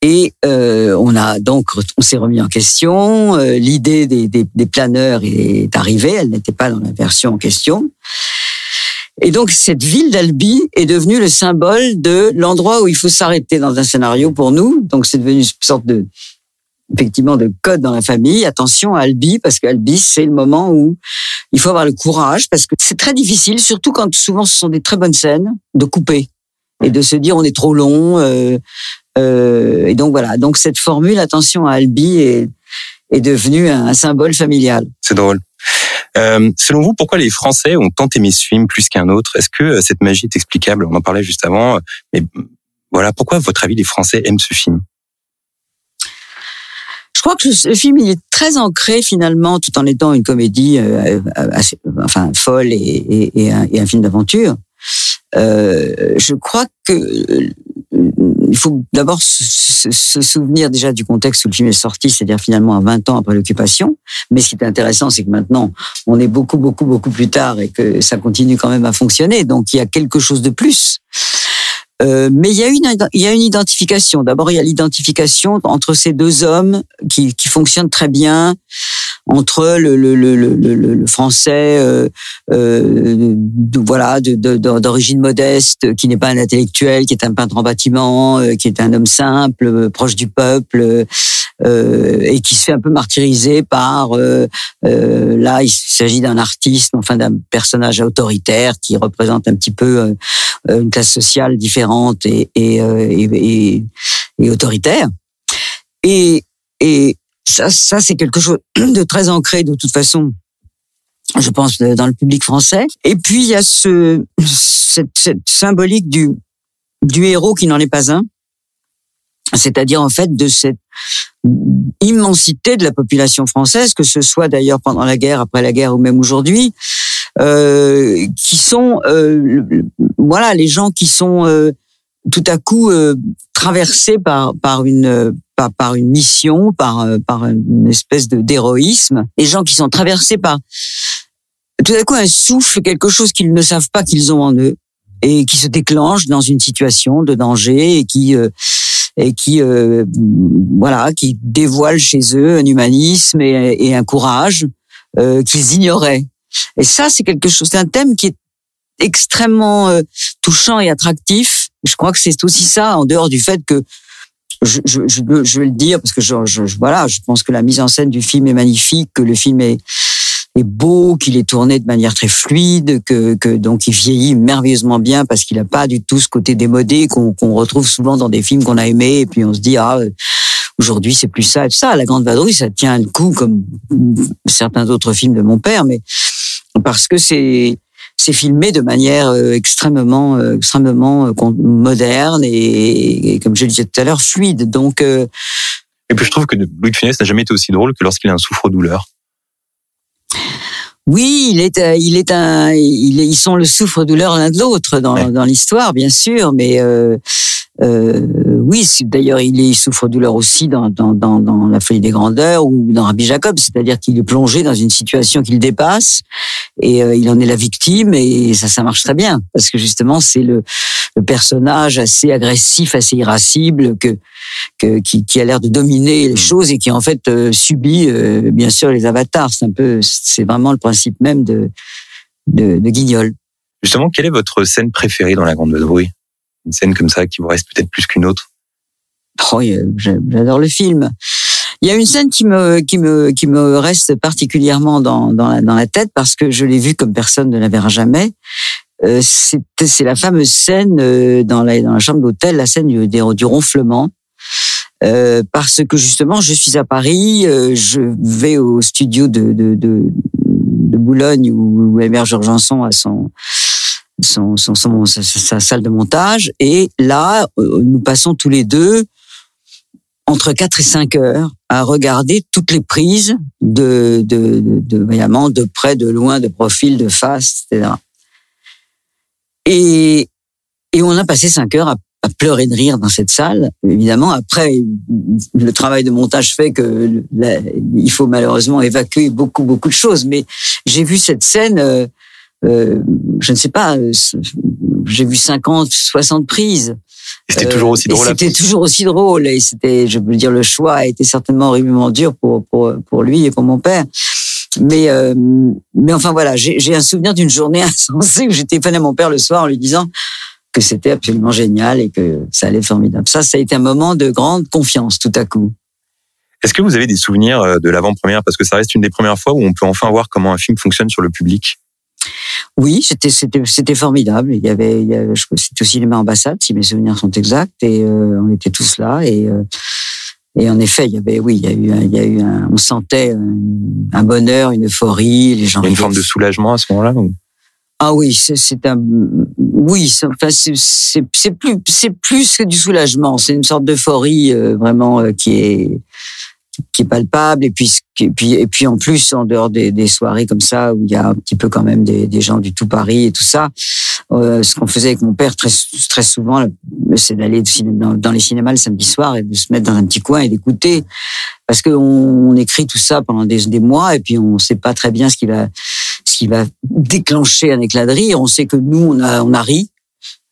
Et euh, on a donc, on s'est remis en question. Euh, L'idée des planeurs est arrivée. Elle n'était pas dans la version en question. Et donc, cette ville d'Albi est devenue le symbole de l'endroit où il faut s'arrêter dans un scénario pour nous. Donc, c'est devenu une sorte de, effectivement, de code dans la famille. Attention à Albi, parce qu'Albi, c'est le moment où il faut avoir le courage, parce que c'est très difficile, surtout quand souvent ce sont des très bonnes scènes, de couper et de se dire on est trop long. Euh, euh, et donc voilà. Donc cette formule, attention à Albi, est, est devenue un, symbole familial. C'est drôle. Euh, selon vous, pourquoi les Français ont tant aimé ce film plus qu'un autre? Est-ce que euh, cette magie est explicable? On en parlait juste avant. euh, Mais voilà, pourquoi, à votre avis, les Français aiment ce film? Je crois que ce film il est très ancré finalement, tout en étant une comédie euh, enfin folle et, et, un, et un film d'aventure. Euh, je crois que il faut d'abord se, souvenir déjà du contexte où le film est sorti, c'est-à-dire finalement à 20 ans après l'occupation. Mais ce qui est intéressant, c'est que maintenant, on est beaucoup, beaucoup, beaucoup plus tard et que ça continue quand même à fonctionner. Donc il y a quelque chose de plus. Euh, mais il y a une il y a une identification. D'abord, il y a l'identification entre ces deux hommes qui, qui fonctionnent très bien entre le, le, le, le, français euh, euh, voilà d'origine modeste qui n'est pas un intellectuel qui est un peintre en bâtiment euh, qui est un homme simple euh, proche du peuple euh, et qui se fait un peu martyriser par là il s'agit d'un artiste enfin d'un personnage autoritaire qui représente un petit peu une classe sociale différente et, et, et, et autoritaire. Et, et ça, ça c'est quelque chose de très ancré de toute façon je pense dans le public français. Et puis il y a ce cette, cette symbolique du du héros qui n'en est pas un. C'est-à-dire en fait de cette immensité de la population française, que ce soit d'ailleurs pendant la guerre, après la guerre ou même aujourd'hui, euh, qui sont euh, voilà les gens qui sont euh, tout à coup euh, traversés par par une par, par une mission, par, euh, par une espèce de d'héroïsme. Les gens qui sont traversés par tout à coup un souffle, quelque chose qu'ils ne savent pas qu'ils ont en eux et qui se déclenche dans une situation de danger et qui euh, et qui euh, voilà qui dévoile chez eux un humanisme et, et un courage euh, qu'ils ignoraient. Et ça, c'est quelque chose, c'est un thème qui est extrêmement touchant et attractif. Je crois que c'est aussi ça, en dehors du fait que je, je, je, je, vais le dire parce que je, je, voilà, je pense que la mise en scène du film est magnifique, que le film est, est beau, qu'il est tourné de manière très fluide, que, que donc il vieillit merveilleusement bien parce qu'il n'a pas du tout ce côté démodé qu'on retrouve souvent dans des films qu'on a aimés et puis on se dit ah aujourd'hui c'est plus ça et ça. La Grande Vadrouille ça tient le coup comme certains autres films de mon père, mais parce que c'est c'est filmé de manière euh, extrêmement, euh, extrêmement euh, moderne et, comme je le disais tout à l'heure, fluide. Donc, et puis je trouve que Louis de Funès n'a jamais été aussi drôle que lorsqu'il a un souffre-douleur. Oui, il est, il est un, il ils sont le souffre-douleur l'un de l'autre dans, dans l'histoire, bien sûr, mais euh, euh, oui, d'ailleurs, il, il souffre douleur aussi dans, dans, dans, dans, La folie des grandeurs ou dans Rabbi Jacob, c'est-à-dire qu'il est plongé dans une situation qu'il dépasse et euh, il en est la victime et ça, ça marche très bien parce que justement, c'est le, le, personnage assez agressif, assez irascible que, que qui, qui a l'air de dominer les mm. choses et qui en fait euh, subit euh, bien sûr les avatars. C'est un peu, c'est vraiment le principe même de, de, de Guignol. Justement, quelle est votre scène préférée dans La Grande Vadrouille? Une scène comme ça qui vous reste peut-être plus qu'une autre? Oh, j'adore le film. Il y a une scène qui me qui me qui me reste particulièrement dans dans la, tête parce que je l'ai vue comme personne ne la verra jamais. Euh, c'est la fameuse scène euh, dans la dans la chambre d'hôtel, la scène du, du ronflement. Euh, parce que justement, je suis à Paris, je vais au studio de de, de, Boulogne où, où Janson a son son, son, son sa, salle de montage. Et là, euh, nous passons tous les deux entre 4 et 5 heures à regarder toutes les prises de, de, de, de, de près, de loin, de profil, de face, etc. Et, et on a passé 5 heures à, à, pleurer de rire dans cette salle. Évidemment, après, le travail de montage fait que il faut malheureusement évacuer beaucoup, beaucoup de choses. Mais j'ai vu cette scène... Euh, euh, je ne sais pas, euh, j'ai vu 50, 60 prises. C'était toujours aussi drôle. C'était toujours aussi drôle et c'était, je veux dire, le choix a été certainement horriblement dur pour pour pour lui et pour mon père. Mais euh, mais enfin voilà, j'ai un souvenir d'une journée insensée où j'ai téléphoné à mon père le soir en lui disant que c'était absolument génial et que ça allait être formidable. Ça, ça a été un moment de grande confiance tout à coup. Est-ce que vous avez des souvenirs de l'avant-première? Parce que ça reste une des premières fois où on peut enfin voir comment un film fonctionne sur le public. Oui, c'était c'était c'était formidable. Il y avait, il y avait c'était au cinéma ambassade si mes souvenirs sont exacts et euh, on était tous là et euh, et en effet il y avait oui il y a eu il y a eu un, on sentait un, bonheur, une euphorie, les gens. Il y a une forme de soulagement à ce moment-là. Ah oui, c'est un oui, enfin c'est c'est plus c'est plus que du soulagement, c'est une sorte d'euphorie euh, vraiment qui est qui est palpable et puis et puis et puis en plus en dehors des, des soirées comme ça où il y a un petit peu quand même des, des gens du tout Paris et tout ça euh, ce qu'on faisait avec mon père très très souvent c'est d'aller dans, les cinémas le samedi soir et de se mettre dans un petit coin et d'écouter parce que on, on, écrit tout ça pendant des, des mois et puis on sait pas très bien ce qui va ce qui va déclencher un éclat de rire on sait que nous on a on a ri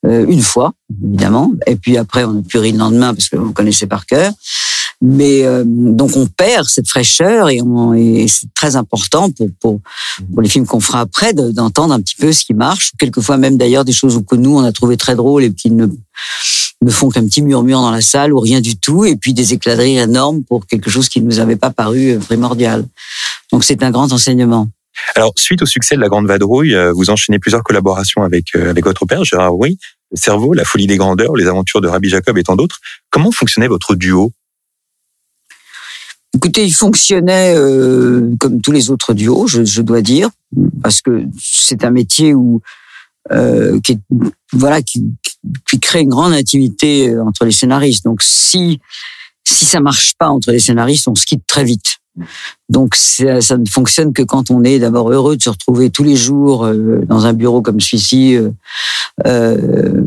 euh, une fois, évidemment. Et puis après, on n'a plus ri le lendemain parce qu'on connaissait par cœur. Mais euh, donc on perd cette fraîcheur et, et c'est très important pour, pour, pour les films qu'on fera après d'entendre un petit peu ce qui marche. Quelquefois même d'ailleurs des choses que nous on a trouvé très drôles et qui ne ne font qu'un petit murmure dans la salle ou rien du tout, et puis des éclats de rire énormes pour quelque chose qui ne nous avait pas paru euh, primordial. Donc c'est un grand enseignement. Alors, suite au succès de La Grande Vadrouille, vous enchaînez plusieurs collaborations avec, avec votre père, Gérard Rouy, Le Cerveau, La Folie des Grandeurs, Les Aventures de Rabbi Jacob et tant d'autres. Comment fonctionnait votre duo? Écoutez, il fonctionnait euh, comme tous les autres duos, je, je dois dire, parce que c'est un métier où euh, qui est, voilà qui, qui crée une grande intimité euh, entre les scénaristes. Donc si si ça marche pas entre les scénaristes, on se quitte très vite. Donc ça, ça ne fonctionne que quand on est d'abord heureux de se retrouver tous les jours euh, dans un bureau comme celui-ci, euh, euh,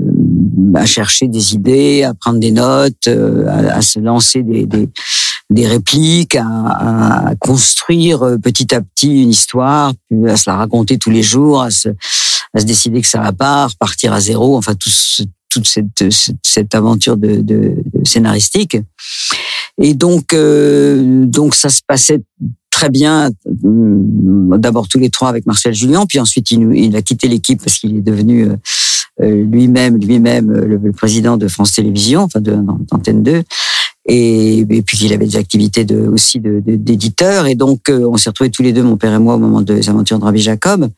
à chercher des idées, à prendre des notes, euh, à, à, se lancer des, des, des répliques, à, à, construire euh, petit à petit une histoire, à se la raconter tous les jours, à se, à se décider que ça va pas, repartir à zéro, enfin tout ce, toute cette, cette, cette aventure de, de, de, scénaristique. Et donc, euh, donc ça se passait très bien. D'abord tous les trois avec Marcel Julien, puis ensuite il, a quitté l'équipe parce qu'il est devenu euh, lui-même, lui-même le, président de France Télévisions, enfin d'Antenne 2. Et, puis il avait des activités aussi d'éditeur. Et donc, euh, on s'est retrouvés tous les deux, mon père et moi, au moment des aventures de Rabbi Jacob.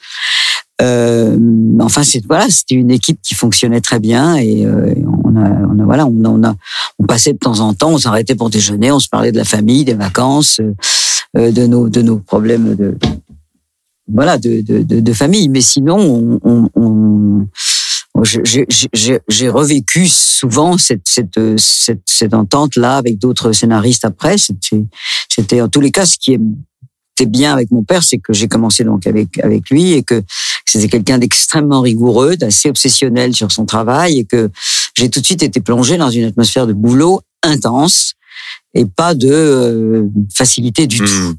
Euh, enfin, c'est voilà, c'était une équipe qui fonctionnait très bien et euh, on a, on a voilà, on a, on a, on passait de temps en temps, on s'arrêtait pour déjeuner, on se parlait de la famille, des vacances, euh, de nos de nos problèmes de voilà de de, de, famille. Mais sinon, on, on, on j'ai revécu souvent cette, cette, cette, cette entente-là avec d'autres scénaristes après. C'était en tous les cas ce qui est bien avec mon père, c'est que j'ai commencé donc avec avec lui et que c'était quelqu'un d'extrêmement rigoureux, d'assez obsessionnel sur son travail et que j'ai tout de suite été plongé dans une atmosphère de boulot intense et pas de euh, facilité du mmh. tout.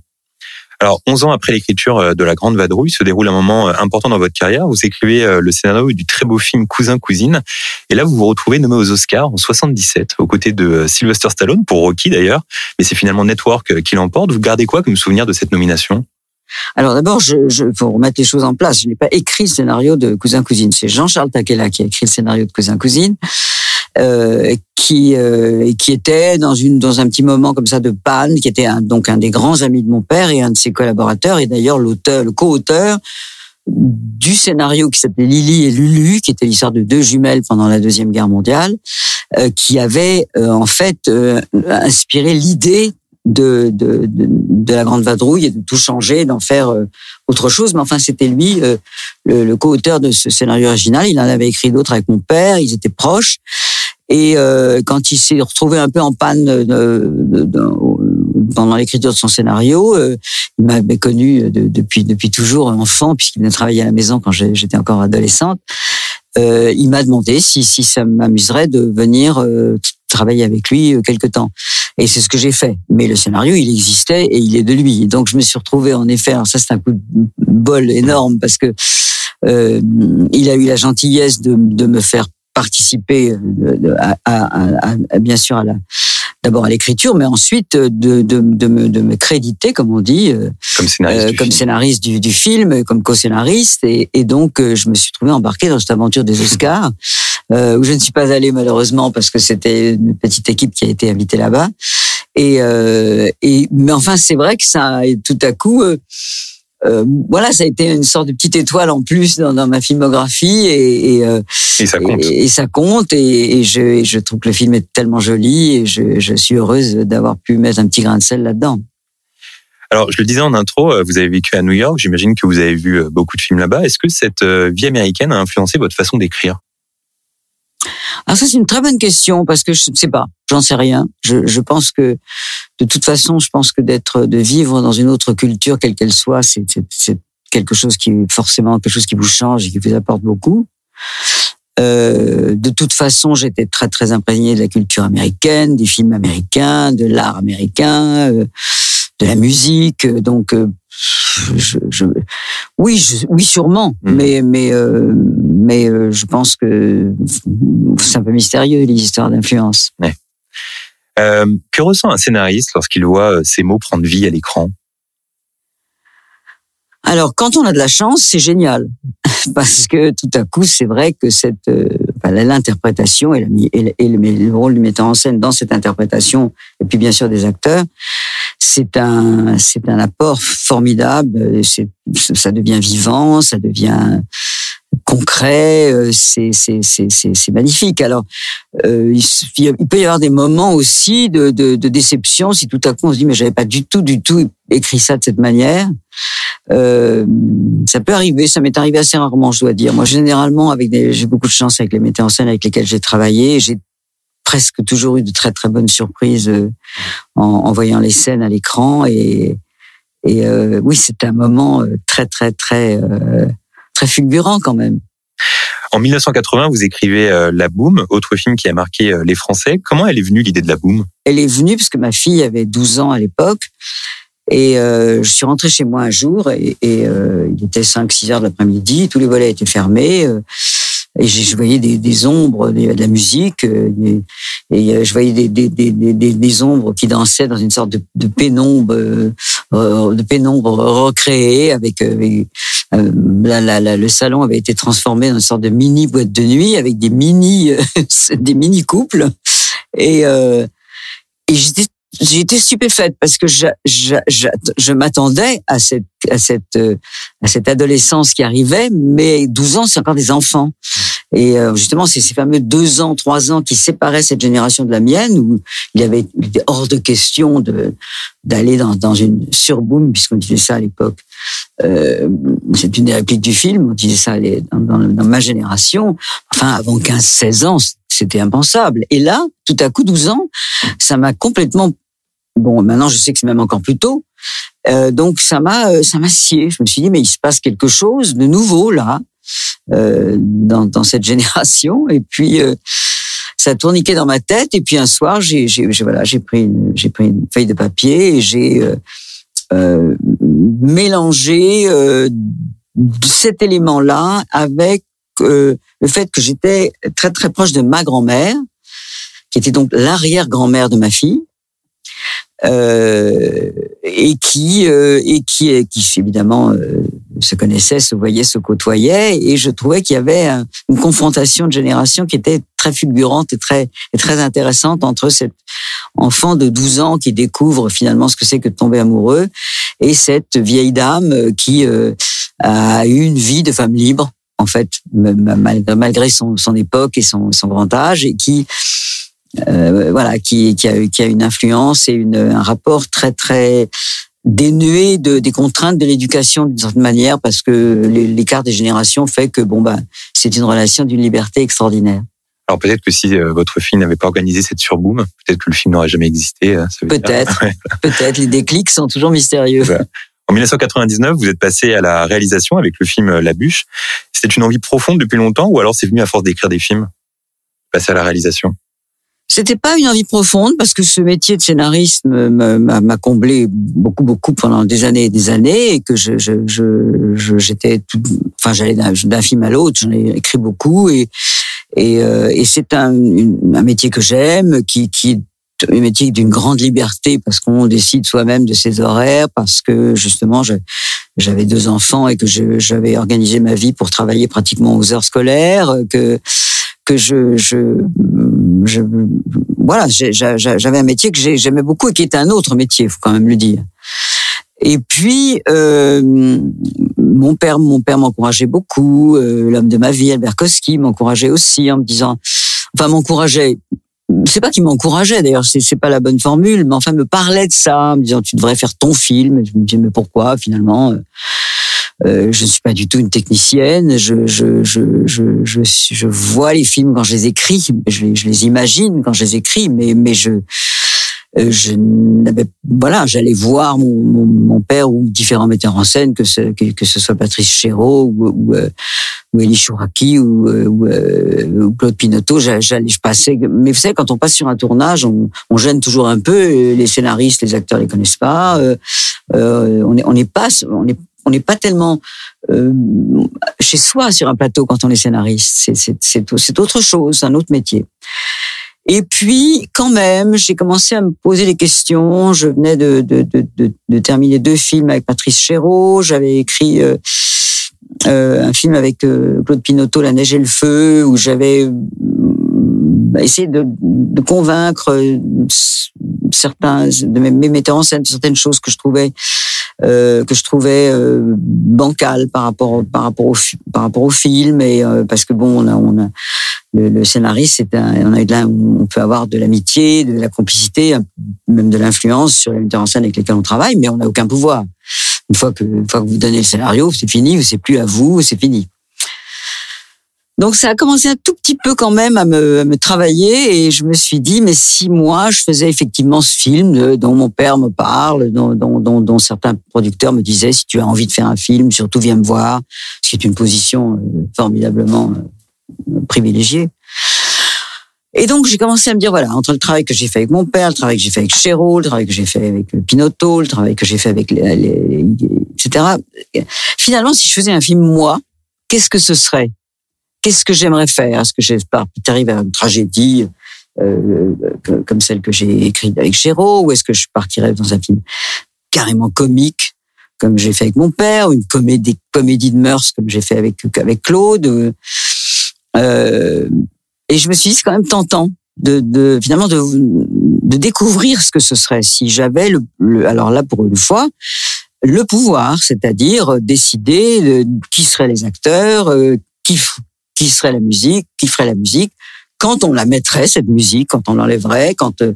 Alors, 11 ans après l'écriture euh, de La Grande Vadrouille, se déroule un moment euh, important dans votre carrière. Vous écrivez euh, le scénario du très beau film Cousin-Cousine. Et là, vous vous retrouvez nommé aux Oscars en 77, aux côtés de Sylvester Stallone, pour Rocky d'ailleurs. Mais c'est finalement Network qui l'emporte. Vous gardez quoi comme souvenir de cette nomination? Alors d'abord, je, je, pour remettre les choses en place, je n'ai pas écrit le scénario de Cousin Cousine. C'est Jean-Charles Taquella qui a écrit le scénario de Cousin Cousine euh, qui euh, qui était dans une dans un petit moment comme ça de panne, qui était un, donc un des grands amis de mon père et un de ses collaborateurs et d'ailleurs l'auteur, le co-auteur du scénario qui s'appelait Lily et Lulu, qui était l'histoire de deux jumelles pendant la deuxième guerre mondiale, euh, qui avait euh, en fait euh, inspiré l'idée de, de, de, de, la grande vadrouille et de tout changer, d'en faire euh, autre chose. Mais enfin, c'était lui euh, le, le co-auteur de ce scénario original. Il en avait écrit d'autres avec mon père. Ils étaient proches. Et euh, quand il s'est retrouvé un peu en panne de, de, de, pendant l'écriture de son scénario, euh, il m'avait connu depuis depuis toujours enfant, puisqu'il venait travailler à la maison quand j'étais encore adolescente. Euh, il m'a demandé si, si ça m'amuserait de venir euh, travailler avec lui quelque temps. Et c'est ce que j'ai fait. Mais le scénario, il existait et il est de lui. Donc je me suis retrouvé en effet. Alors ça, c'est un coup de bol énorme parce que euh, il a eu la gentillesse de, de me faire participer à, à, à, bien sûr à la d'abord à l'écriture, mais ensuite de, de, de, me, de me créditer, comme on dit, comme scénariste, euh, du, comme film. scénariste du, du, film, comme co-scénariste. Et, et, donc, je me suis trouvé embarqué dans cette aventure des Oscars, euh, où je ne suis pas allé malheureusement parce que c'était une petite équipe qui a été invitée là-bas. Et, euh, et mais enfin, c'est vrai que ça, tout à coup. Euh, voilà, ça a été une sorte de petite étoile en plus dans, dans ma filmographie et, et, euh, et ça compte. Et, et ça compte et, et je, je, trouve que le film est tellement joli et je, je suis heureuse d'avoir pu mettre un petit grain de sel là-dedans. Alors, je le disais en intro, euh, vous avez vécu à New York. J'imagine que vous avez vu beaucoup de films là-bas. Est-ce que cette vie américaine a influencé votre façon d'écrire? Alors ça c'est une très bonne question parce que je ne sais pas. J'en sais rien. Je, je pense que de toute façon, je pense que d'être, de vivre dans une autre culture, quelle qu'elle soit, c'est quelque chose qui forcément quelque chose qui vous change et qui vous apporte beaucoup. Euh, de toute façon, j'étais très très imprégné de la culture américaine, des films américains, de l'art américain, euh, de la musique. Donc, euh, je, je- oui, je- oui, sûrement. Mhm. Mais mais euh, mais euh, je pense que c'est un peu mystérieux les histoires d'influence. Euh, que ressent un scénariste lorsqu'il voit euh, ses mots prendre vie à l'écran? Alors, quand on a de la chance, c'est génial. Parce que tout à coup, c'est vrai que cette, euh, l'interprétation et, le, rôle du metteur en scène dans cette interprétation, et puis bien sûr des acteurs, c'est un, c'est un apport formidable. Ça devient vivant, ça devient concret, euh, c'est, magnifique. Alors, euh, il, il peut y avoir des moments aussi de, de, de déception si tout à coup on se dit mais j'avais pas du tout, du tout écrit ça de cette manière. Euh, ça peut arriver, ça m'est arrivé assez rarement, je dois dire. Moi, généralement, avec j'ai beaucoup de chance avec les metteurs en scène avec lesquels j'ai travaillé. J'ai presque toujours eu de très très bonnes surprises euh, en, en voyant les scènes à l'écran et et euh, oui, c'est un moment euh, très très très très fulgurant quand même. En 1980, vous écrivez euh, La Boom, autre film qui a marqué euh, les Français. Comment elle est venue l'idée de La Boom Elle est venue parce que ma fille avait 12 ans à l'époque. Et euh, je suis rentrée chez moi un jour et, et, il était 5-6 heures de l'après-midi, tous les volets étaient fermés. et je voyais des, des ombres, de la musique, et, et, je voyais des, ombres qui dansaient dans une sorte de, de pénombre, de pénombre recréée avec, avec, euh, le salon avait été transformé dans une sorte de mini boîte de nuit avec des mini, euh, des mini couples. Et, euh, et j'étais stupéfaite parce que je, je, je, je m'attendais à cette, à, cette, euh, à cette adolescence qui arrivait, mais 12 ans, c'est encore des enfants. Et euh, justement, c'est ces fameux deux ans, trois ans qui séparaient cette génération de la mienne, où il y avait hors de question de d'aller dans, dans une surboom, puisqu'on disait ça à l'époque. Euh, c'est une des répliques du film, on disait ça dans, dans, dans ma génération. Enfin, avant 15-16 ans, c'était impensable. Et là, tout à coup, 12 ans, ça m'a complètement Bon, maintenant je sais que c'est même encore plus tôt. Euh, donc ça m'a euh, ça m'a scié. Je me suis dit mais il se passe quelque chose de nouveau là dans, dans cette génération. Et puis euh, ça a tourniqué dans ma tête. Et puis un soir j'ai voilà j'ai pris une, j'ai pris une feuille de papier et j'ai euh, euh, mélangé euh, cet élément là avec euh, le fait que j'étais très très proche de ma grand-mère qui était donc l'arrière-grand-mère de ma fille euh, et qui euh, et qui qui évidemment euh, se connaissaient, se voyaient, se côtoyaient et je trouvais qu'il y avait un- une confrontation de génération qui était très fulgurante et très et très intéressante entre cet enfant de 12 ans qui découvre finalement ce que c'est que de tomber amoureux et cette vieille dame euh, qui euh, a eu une vie de femme libre en fait malgré son, son époque et son, son grand âge et qui euh, voilà, qui, qui, a, qui a une influence et une, un rapport très très dénué de, des contraintes de l'éducation d'une certaine manière, parce que l'écart des générations fait que bon bah c'est une relation d'une liberté extraordinaire. Alors peut-être que si euh, votre fille n'avait pas organisé cette surboom, peut-être que le film n'aurait jamais existé. dire. Peut-être, peut-être. Les déclics sont toujours mystérieux. En 1999, vous êtes passé à la réalisation avec le film euh, La Bûche. C'était une envie profonde depuis longtemps ou alors c'est venu à force d'écrire des films? Passer à la réalisation C'était pas une envie profonde parce que ce métier de scénariste m'a comblé beaucoup beaucoup pendant des années et des années et que je je je je- j'étais enfin j'allais d'un film à l'autre j'en ai écrit beaucoup et et, euh, et c'est un un métier que j'aime qui qui un métier d'une grande liberté parce qu'on décide soi-même de ses horaires parce que justement j'avais deux enfants et que j'avais organisé ma vie pour travailler pratiquement aux heures scolaires que que je, je, je voilà, j'avais un métier que j'ai- j'aimais beaucoup et qui était un autre métier, faut quand même le dire. Et puis euh, mon père, mon père m'encourageait beaucoup. euh, L'homme de ma vie, Albert Koski, m'encourageait aussi en me disant, enfin m'encourageait. C'est pas qu'il m'encourageait d'ailleurs, c'est pas la bonne formule, mais enfin me parlait de ça, en me disant tu devrais faire ton film. Je me disais mais pourquoi finalement euh, je ne suis pas du tout une technicienne. Je, je, je, je, je, vois les films quand je les écris, je les, je les imagine quand je les écris, mais, mais je, je n'avais voilà j'allais voir mon, mon, mon, père ou différents metteurs en scène que ce que, ce soit Patrice Chéreau ou ou, euh, ou Elie Chouraki ou, euh, ou, Claude Pinotto j'allais je passais mais vous savez quand on passe sur un tournage on, on gêne toujours un peu les scénaristes les acteurs les connaissent pas euh, on est on n'est pas on est on n'est pas tellement euh, chez soi sur un plateau quand on est scénariste. C'est autre chose, un autre métier. Et puis, quand même, j'ai commencé à me poser des questions. Je venais de, de, de, de terminer deux films avec Patrice Chéreau. J'avais écrit euh, euh, un film avec euh, Claude Pinotto, La neige et le feu, où j'avais bah, essayé de, de, convaincre euh, certains de mes, metteurs en scène certaines choses que je trouvais euh, que je trouvais euh, bancal par rapport par rapport au par rapport au film et euh, parce que bon on a on a le, scénariste c'est on a on peut avoir de l'amitié de la complicité même de l'influence sur les metteurs en scène avec lesquels on travaille mais on n'a aucun pouvoir. Une fois que une fois que vous donnez le scénario c'est fini c'est plus à vous c'est fini donc ça a commencé un tout petit peu quand même à me, travailler et je me suis dit mais si moi je faisais effectivement ce film dont mon père me parle, dont, dont, dont, certains producteurs me disaient si tu as envie de faire un film, surtout viens me voir, ce qui est une position euh, formidablement euh, privilégiée. Et donc j'ai commencé à me dire voilà entre le travail que j'ai fait avec mon père, le travail que j'ai fait avec Chéreau, le travail que j'ai fait avec Pinotto, le travail que j'ai fait avec les, les, etc. Finalement si je faisais un film moi, qu'est-ce que ce serait? Qu'est-ce que j'aimerais faire? Est-ce que j'espère arriver à une tragédie euh, comme celle que j'ai écrite avec Chéreau ou est-ce que je partirais dans un film carrément comique comme j'ai fait avec mon père ou une comédie de mœurs comme j'ai fait avec avec Claude euh, et je me suis dit c'est quand même tentant de, de finalement de, de découvrir ce que ce serait si j'avais le, le, alors là pour une fois le pouvoir, c'est-à-dire décider de qui seraient les acteurs, euh, qui qui serait la musique, qui ferait la musique, quand on la mettrait cette musique, quand on l'enlèverait, quand euh,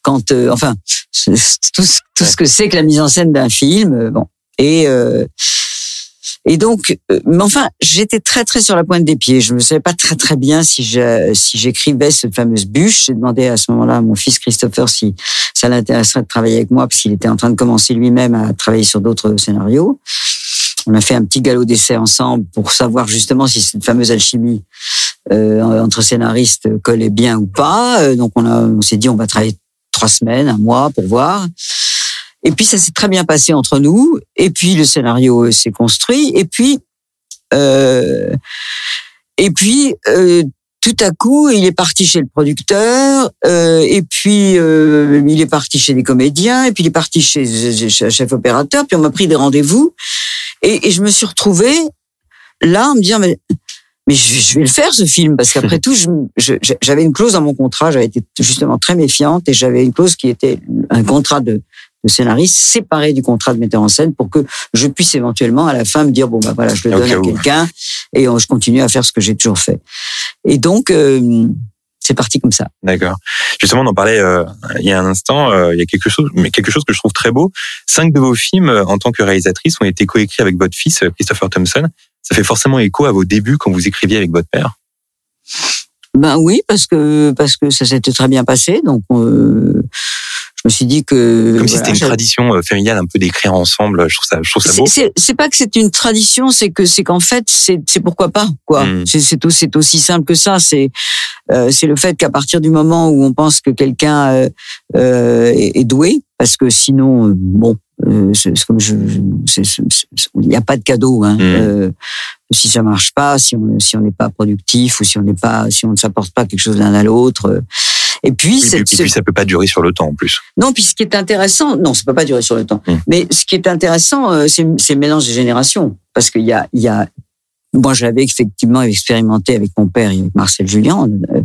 quand euh, enfin tout, tout ce que c'est que la mise en scène d'un film, euh, bon et et donc, mais enfin, j'étais très très sur la pointe des pieds. Je ne savais pas très très bien si je, si j'écrivais cette fameuse bûche. J'ai demandé à ce moment-là à mon fils Christopher si ça l'intéresserait de travailler avec moi, parce qu'il était en train de commencer lui-même à travailler sur d'autres scénarios on a fait un petit galop d'essai ensemble pour savoir justement si cette fameuse alchimie euh, entre scénaristes collait bien ou pas. Euh, donc on, a, on s'est dit on va travailler trois semaines, un mois pour voir. Et puis ça s'est très bien passé entre nous. Et puis le scénario s'est construit. Et puis euh, et puis euh, tout à coup, il est parti chez le producteur, euh, et puis euh, il est parti chez les comédiens, et puis il est parti chez, chez, chef opérateur, puis on m'a pris des rendez-vous. Et, et, je me suis retrouvée là en me disant mais mais je, vais le faire ce film parce qu'après tout j'avais une clause dans mon contrat j'avais été justement très méfiante et j'avais une clause qui était un contrat de, de scénariste séparé du contrat de metteur en scène pour que je puisse éventuellement à la fin me dire bon bah voilà je le donne okay, à quelqu'un et je continue à faire ce que j'ai toujours fait. Et donc euh, c'est parti comme ça. D'accord. Justement, on en parlait euh, il y a un instant. Euh, il y a quelque chose, mais quelque chose que je trouve très beau. Cinq de vos films, euh, en tant que réalisatrice, ont été coécrits avec votre fils Christopher Thompson. Ça fait forcément écho à vos débuts quand vous écriviez avec votre père. Ben oui, parce que parce que ça s'était très bien passé. Donc euh, je me suis dit que comme si c'était une tradition euh, familiale un peu d'écrire ensemble je trouve ça je trouve ça beau c'est pas que c'est une tradition c'est que c'est qu'en fait c'est pourquoi pas quoi mm. c'est c'est aussi simple que ça c'est euh, c'est le fait qu'à partir du moment où on pense que quelqu'un euh, euh est, est, doué parce que sinon euh, bon c'est comme je il n'y a pas de cadeau hein. Mm. Si ça marche pas si on si on n'est pas productif ou si on n'est pas si on ne s'apporte pas quelque chose l'un à l'autre et puis, oui, et puis ça peut pas durer sur le temps en plus. Non, puis ce qui est intéressant, non, ça peut pas durer sur le temps. Hum. Mais ce qui est intéressant, euh, c'est le mélange des générations, parce qu'il y a, il y a, moi, je l'avais effectivement expérimenté avec mon père et avec Marcel Julien. Euh,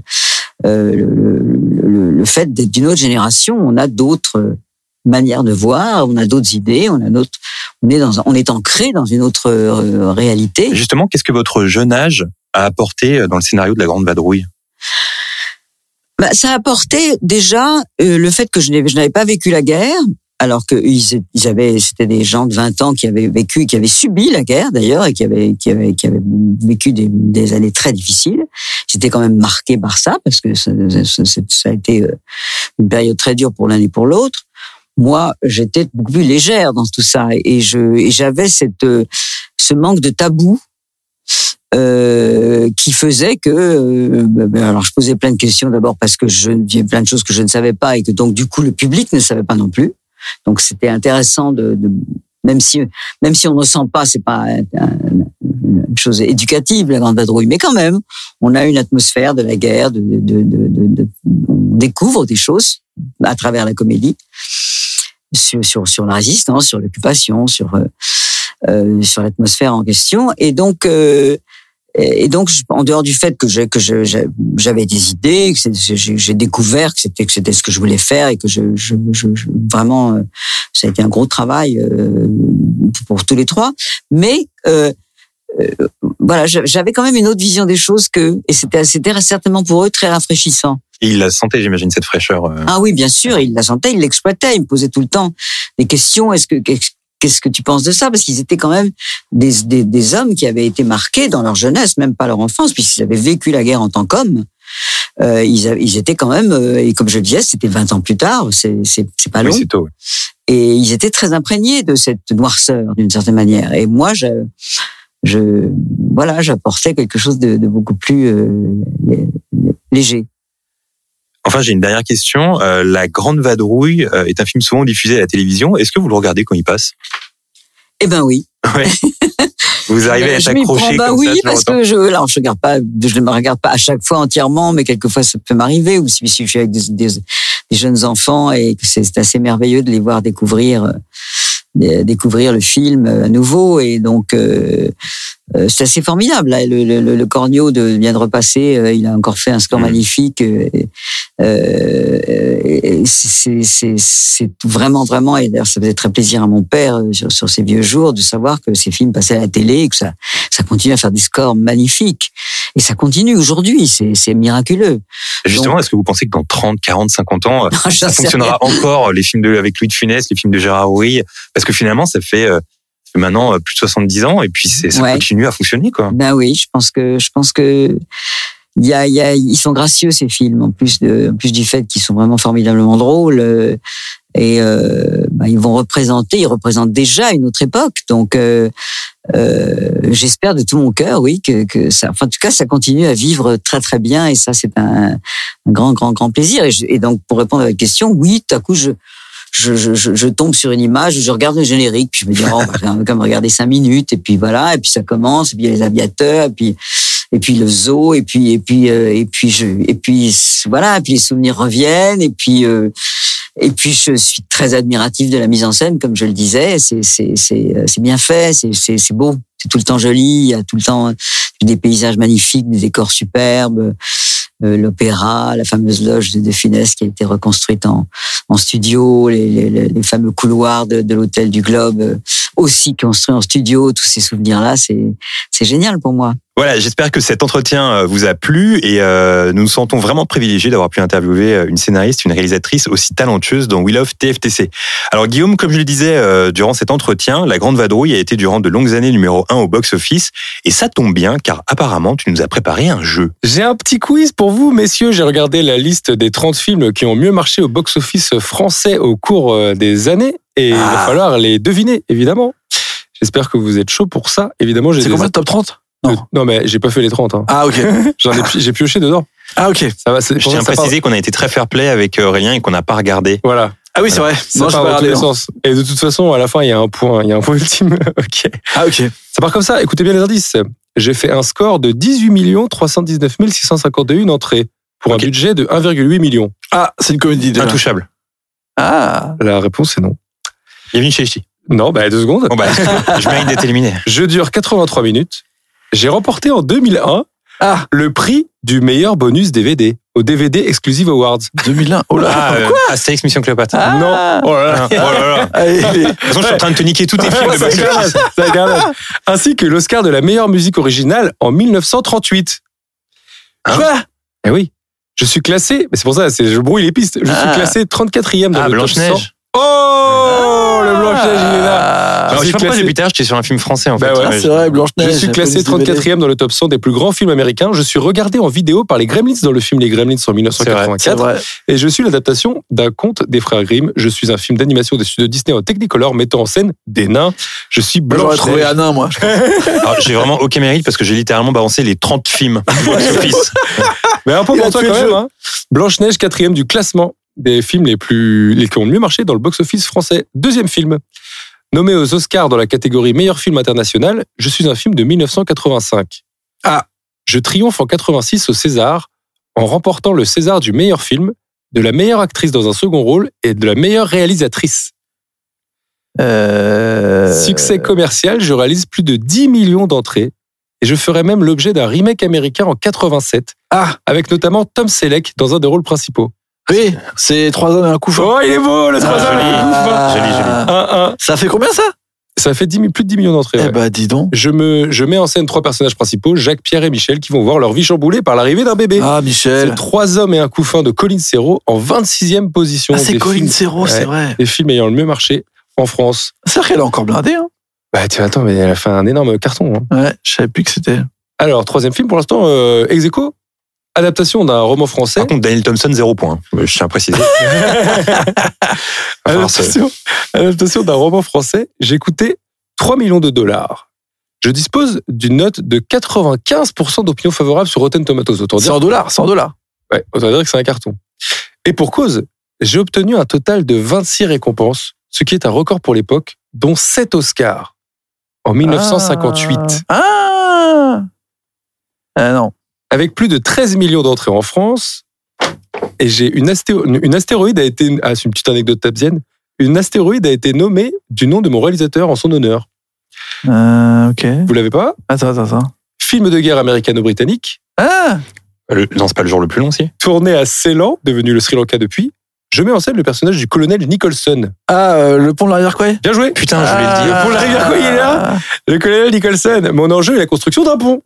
euh le, le, le, fait d'être d'une autre génération, on a d'autres manières de voir, on a d'autres idées, on a d'autres, on est dans, on est ancré dans une autre euh, réalité. Justement, qu'est-ce que votre jeune âge a apporté dans le scénario de la Grande Vadrouille? Bah, ça a apporté déjà euh, le fait que je n'avais pas vécu la guerre alors que ils, ils avaient, c'était des gens de 20 ans qui avaient vécu, qui avaient subi la guerre d'ailleurs, et qui avaient, qui avaient, qui avaient vécu des, des années très difficiles. J'étais quand même marqué par ça parce que ça, ça- ça- ça a été euh, une période très dure pour l'un et pour l'autre. Moi, j'étais beaucoup plus légère dans tout ça, et je, j'avais cette, euh, ce manque de tabou euh, qui faisait que, euh, ben, alors je posais plein de questions d'abord parce que je, avait plein de choses que je ne savais pas et que donc du coup le public ne savait pas non plus. Donc c'était intéressant de, de même si même si on ne sent pas, c'est pas un- un- une chose éducative la grande vadrouille, mais quand même on a une atmosphère de la guerre, de, de- de- on découvre des choses à travers la comédie sur sur, sur la résistance, sur l'occupation, sur euh, euh, sur l'atmosphère en question, et donc euh, et donc, en dehors du fait que j'ai- que j'avais des idées, que j'ai découvert que c'était que c'était ce que je voulais faire et que je, je, je- vraiment euh, ça a été un gros travail euh, pour tous les trois. Mais euh, voilà, j'a- j'avais quand même une autre vision des choses que et c'était c'était certainement pour eux très rafraîchissant. Et il la sentait, j'imagine, cette fraîcheur. euh. Ah oui, bien sûr, il la sentait, il l'exploitait, il me posait tout le temps des questions. Est-ce que qu'est-ce que tu penses de ça? Parce qu'ils étaient quand même des, des, des hommes qui avaient été marqués dans leur jeunesse, même pas leur enfance, puisqu'ils avaient vécu la guerre en tant qu'hommes. Euh, ils, ils étaient quand même, euh, et comme je le disais, c'était 20 ans plus tard, c'est c'est- c'est pas Oui, long. c'est tôt. Et ils étaient très imprégnés de cette noirceur, d'une certaine manière. Et moi, je, je voilà, j'apportais quelque chose de, de beaucoup plus euh, lé- lé- léger. Enfin, j'ai une dernière question. Euh, la Grande Vadrouille euh, est un film souvent diffusé à la télévision. Est-ce que vous le regardez quand il passe? Eh ben oui. Ouais. Vous arrivez à t'accrocher bah comme oui, ça parce que je, alors je regarde pas, je ne me regarde pas à chaque fois entièrement, mais quelquefois ça peut m'arriver, ou si, si je suis avec des, des, des jeunes enfants et que c'est assez merveilleux de les voir découvrir, euh, dé- découvrir le film à nouveau, et donc euh, c'est assez formidable. Là. Le, le, le- le Cornio de, vient de repasser, euh, il a encore fait un score Mhm. magnifique. euh, euh, c'est vraiment, vraiment, et d'ailleurs ça faisait très plaisir à mon père euh, sur, sur ses vieux jours de savoir que ces films passaient à la télé et que ça, ça continue à faire des scores magnifiques. Et ça continue aujourd'hui, c'est c'est miraculeux. Justement, est-ce que vous pensez que dans 30, 40, 50 ans, euh, ça fonctionnera encore, les films de, avec Louis de Funès, les films de Gérard Houry? Parce que finalement, ça fait, euh, ça fait maintenant euh, plus de 70 ans et puis ça Ouais. continue à fonctionner. quoi. Ben oui, je pense que je pense que il y a, y a, ils sont gracieux ces films en plus de, en plus du fait qu'ils sont vraiment formidablement drôles euh, et euh, ben, ils vont représenter, ils représentent déjà une autre époque. Donc euh, euh, j'espère de tout mon cœur, oui, que, que ça, enfin, en tout cas, ça continue à vivre très très bien et ça c'est un, un grand grand grand plaisir. Et, je- et donc pour répondre à votre question, oui, tout à coup je je, je, je, tombe sur une image, je regarde le générique, puis je me dis, oh, quand même regarder cinq minutes, et puis voilà, et puis ça commence, et puis il y a les aviateurs, et puis et puis le zoo, et puis et puis euh, et puis je et puis voilà, et puis les souvenirs reviennent, et puis euh, et puis je suis très admiratif de la mise en scène, comme je le disais, c'est c'est c'est euh, c'est bien fait, c'est c'est c'est beau, c'est tout le temps joli, il y a tout le temps des paysages magnifiques, des décors superbes. Euh, l'opéra, la fameuse loge de, de Funès qui a été reconstruite en, en studio, les, les, les fameux couloirs de, de l'hôtel du Globe euh, aussi construits en studio, tous ces souvenirs-là, c'est génial pour moi. Voilà, j'espère que cet entretien euh, vous a plu et euh, nous nous sentons vraiment privilégiés d'avoir pu interviewer euh, une scénariste, une réalisatrice aussi talentueuse dans We Love TFTC. Alors Guillaume, comme je le disais euh, durant cet entretien, La Grande Vadrouille a été durant de longues années numéro 1 au box-office et ça tombe bien car apparemment tu nous as préparé un jeu. J'ai un petit quiz pour vous, messieurs. J'ai regardé la liste des 30 films qui ont mieux marché au box-office français au cours euh, des années. Et il va Ah. falloir les deviner, évidemment. J'espère que vous êtes chaud pour ça. Évidemment, j'ai C'est combien de top 30 Non. Non, mais j'ai pas fait les 30. hein. Ah, ok. J'en j'ai pioché dedans. Ah, ok. Ça va, c'est- Je tiens à préciser qu'on a été très fair-play avec euh, Aurélien et qu'on n'a pas regardé. Voilà. Ah oui, c'est vrai. Ça Non, je part dans tous les sens. Et de toute façon, à la fin, il y a un point, il y a un point ultime. ok. Ah, ok. Ça part comme ça. Écoutez bien les indices. J'ai fait un score de 18 319 651 entrées pour un budget de 1,8 million. Ah, c'est une comédie déjà. Intouchable. Ah. La réponse est non. Bienvenue chez Ichi. Non, bah deux secondes. Bon bah, je mérite d'être éliminé. Je dure 83 minutes. J'ai remporté en 2001 Ah, le prix du meilleur bonus DVD au DVD Exclusive Awards. 2001. Oh là. Ah, euh, Astérix Mission Cléopâtre. Ah. Non. Oh là là. Ah, oh là là. De toute façon, je suis en train de te niquer tous tes films de garde. Ainsi que l'Oscar de la meilleure musique originale en 1938. Hein Quoi? Eh oui. Je suis classé, mais c'est pour ça, je brouille les pistes. Je suis Ah. classé 34e dans Ah, le top 100 Blanche-Neige. Oh, le Blanche-Neige, il est là. Ah, Alors, je sais pas pourquoi j'étais sur un film français en Bah fait. ouais, Ouais, c'est vrai, Blanche-Neige. Je suis classé la police du 34e dans le top 100 des plus grands films américains. Je suis regardé en vidéo par les Gremlins dans le film Les Gremlins en C'est 1984. vrai. Et je suis l'adaptation d'un conte des frères Grimm. Je suis un film d'animation des studios Disney en Technicolor mettant en scène des nains. Je suis Moi, J'aurais blanche trouvé moi. je pense. Alors, j'ai vraiment aucun mérite parce que j'ai littéralement balancé les 30 films. Mais un a pour toi quand même. Hein. Blanche-Neige, quatrième du classement des films les plus les qui ont le mieux marché dans le box-office français. Deuxième film. Nommé aux Oscars dans la catégorie meilleur film international, je suis un film de 1985. Ah. Je triomphe en 86 au César en remportant le César du meilleur film, de la meilleure actrice dans un second rôle et de la meilleure réalisatrice. Euh, Succès commercial, je réalise plus de 10 millions d'entrées et je ferai même l'objet d'un remake américain en 87 Ah, avec notamment Tom Selleck dans un des rôles principaux. Oui, c'est trois hommes et un coup fort. Oh, il est beau, le ouf, hein. Joli, joli. Un, un. Ça fait combien ça? Ça fait 10 000 plus de 10 millions d'entrées. Eh ouais. bah, dis donc. Je, me, je mets en scène trois personnages principaux, Jacques, Pierre et Michel, qui vont voir leur vie chamboulée par l'arrivée d'un bébé. Ah, C'est Michel. trois hommes et un couffin de Colin Serrault en 26e position. Ah, c'est Colin Serrault, c'est vrai. Des films ayant le mieux marché en France. C'est vrai qu'elle est encore blindée, hein. Bah tiens, attends, mais elle a fait un énorme carton. hein. Ouais, je savais plus que c'était. Alors, troisième film pour l'instant, euh, ex aequo, adaptation d'un roman français. Par contre, Daniel Thompson, zéro point. Je tiens à préciser. Adaptation, adaptation d'un roman français, j'ai coûté 3 millions de dollars. Je dispose d'une note de 95% d'opinion favorable sur Rotten Tomatoes. Autant dire, 100 dollars, 100 dollars. ouais, autant dire que c'est un carton. Et pour cause, j'ai obtenu un total de 26 récompenses, ce qui est un record pour l'époque, dont 7 Oscars en 1958. Ah Ah non. Avec plus de 13 millions d'entrées en France, et j'ai une, astéro- une astéroïde a été, ah, c'est une petite anecdote tabzienne, une astéroïde a été nommée du nom de mon réalisateur en son honneur. Euh, ok. Vous l'avez pas? Attends, attends, attends. Film de guerre américano-britannique, Ah Le- Non, c'est pas le jour le plus long, si tourné à Ceylan, devenu le Sri Lanka depuis. Je mets en scène le personnage du colonel Nicholson. Ah, euh, le pont de la rivière Kouai Bien joué Putain, je voulais le dire. Le pont de la rivière Kouai, il est là Le colonel Nicholson. Mon enjeu est la construction d'un pont.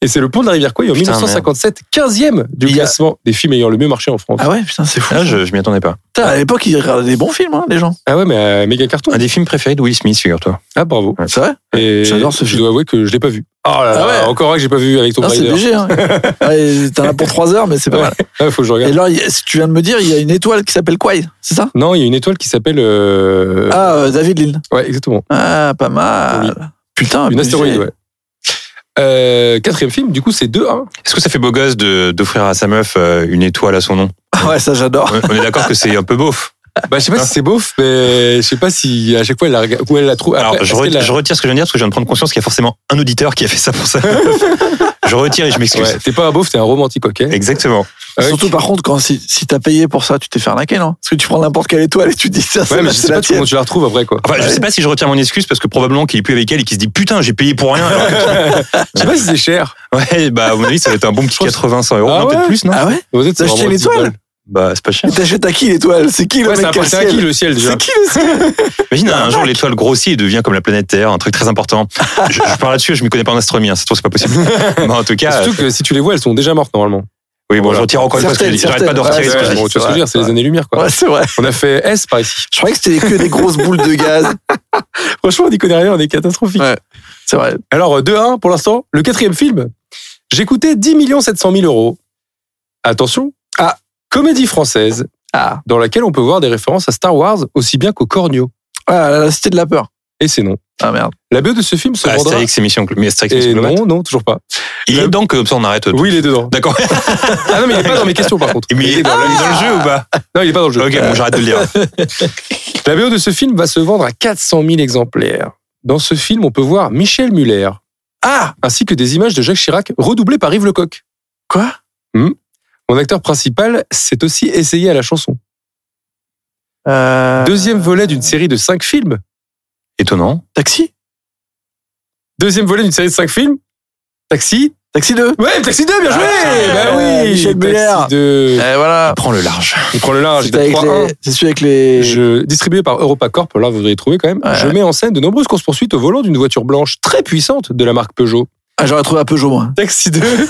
Et c'est le pont de la rivière Kouai en Putain, 1957, 15e du a- classement des films ayant le mieux marché en France. Ah ouais, putain, c'est fou. Ah, je, je m'y attendais pas. Putain, à l'époque, ils regardaient des bons films, hein, les gens. Ah ouais, mais euh, méga carton. Un des films préférés de Will Smith, figure-toi. Ah bravo. C'est vrai Et J'adore ce je film. dois avouer que je l'ai pas vu. Oh là là, Ah ouais. encore un que j'ai pas vu avec Tomb Ah, c'est léger, hein. Ouais, T'en as pour 3 heures, mais c'est pas Ouais. mal. Ah, faut que je Et regarde. là, a- si tu viens de me dire, il y a une étoile qui s'appelle Kouai, c'est ça? Non, il y a une étoile qui s'appelle. euh, Ah, euh, David Lynn. Ouais, exactement. Ah, pas mal. Oui. Putain, Une astéroïde, ouais. Euh, quatrième film, du coup, c'est 2-1. Est-ce que ça fait beau gosse de- d'offrir à sa meuf euh, une étoile à son nom? Ouais, ça j'adore. On est d'accord que c'est un peu beauf. Bah, je sais pas si c'est beauf, mais je sais pas si à chaque fois elle la où elle la trouve. Alors, je, re- la- je retire ce que je viens de dire parce que je viens de prendre conscience qu'il y a forcément un auditeur qui a fait ça pour ça. je retire et je m'excuse. Ouais, t'es pas un beauf, t'es un romantique, ok. Exactement. Ouais. Surtout par contre, quand si, si t'as payé pour ça, tu t'es fait arnaquer, non? Parce que tu prends n'importe quelle étoile et tu dis ça, c'est Ouais, mais je sais pas comment tu la retrouves après, quoi. Enfin, je sais pas si je retire mon excuse parce que probablement qu'il est plus avec elle et qu'il se dit putain, j'ai payé pour rien. alors que- Je sais pas si c'est cher. ouais, bah, à mon avis, ça va être un bon petit 80, 100 euros. Ah non, peut-être ouais plus, non? Ah ouais Vous êtes acheté l'étoile 10 balles. Bah, c'est pas cher. T'achètes à qui l'étoile C'est qui le Ouais, mec appartient à qui le ciel déjà C'est qui le ciel Imagine un jour l'étoile grossit et devient comme la planète Terre, un truc très important. Je, je parle là-dessus, je m'y connais pas en astronomie, hein, c'est tout, c'est pas possible. Mais en tout cas, Surtout que si tu les vois, elles sont déjà mortes normalement. oui, bon, voilà. je retire encore une fois ce que. J'arrête pas de retirer ce que je. Bon, tu vois ce que je veux dire, c'est les années-lumière, quoi. Ouais, c'est vrai. On a fait S par ici. Je croyais que c'était que des grosses boules de gaz. Franchement, on n'y connaît rien, on est catastrophique. Ouais. C'est vrai. Alors, euh, 2-1 pour l'instant. Le quatrième film, j'ai coûté 10 700 000 euros. Attention. Comédie française, Ah, dans laquelle on peut voir des références à Star Wars aussi bien qu'au Cornio. ah la cité de la peur. Et c'est non. Ah merde. La BO de ce film se Ah, vendra... Astérix, mais Et émission Globate. non, non, toujours pas. Il est dedans, comme ça on arrête. tout. Oui, il est dedans. D'accord. Ah non, mais il est pas dans mes questions par contre. Mais il est dans, le jeu ou pas? Non, il est pas dans le jeu. Ok, bon, j'arrête de le dire. La BO de ce film va se vendre à 400 000 exemplaires. Dans ce film, on peut voir Michel Muller, Ah ainsi que des images de Jacques Chirac redoublées par Yves Lecoq. Quoi? Mon acteur principal s'est aussi essayé à la chanson. euh... Deuxième volet d'une série de cinq films. Étonnant. Taxi? Deuxième volet d'une série de cinq films. Taxi. Taxi 2 Ouais, Taxi 2, bien joué Ah, Bah oui Michel Taxi Muller. 2. Eh voilà. Prends le large. Il prend le large, C'est avec 3-1. les- c'est celui avec les. Je, distribué par EuropaCorp, là vous devriez trouver quand même. Ouais. Je mets en scène de nombreuses courses-poursuites au volant d'une voiture blanche très puissante de la marque Peugeot. Ah, j'aurais trouvé un Peugeot, moi. Taxi 2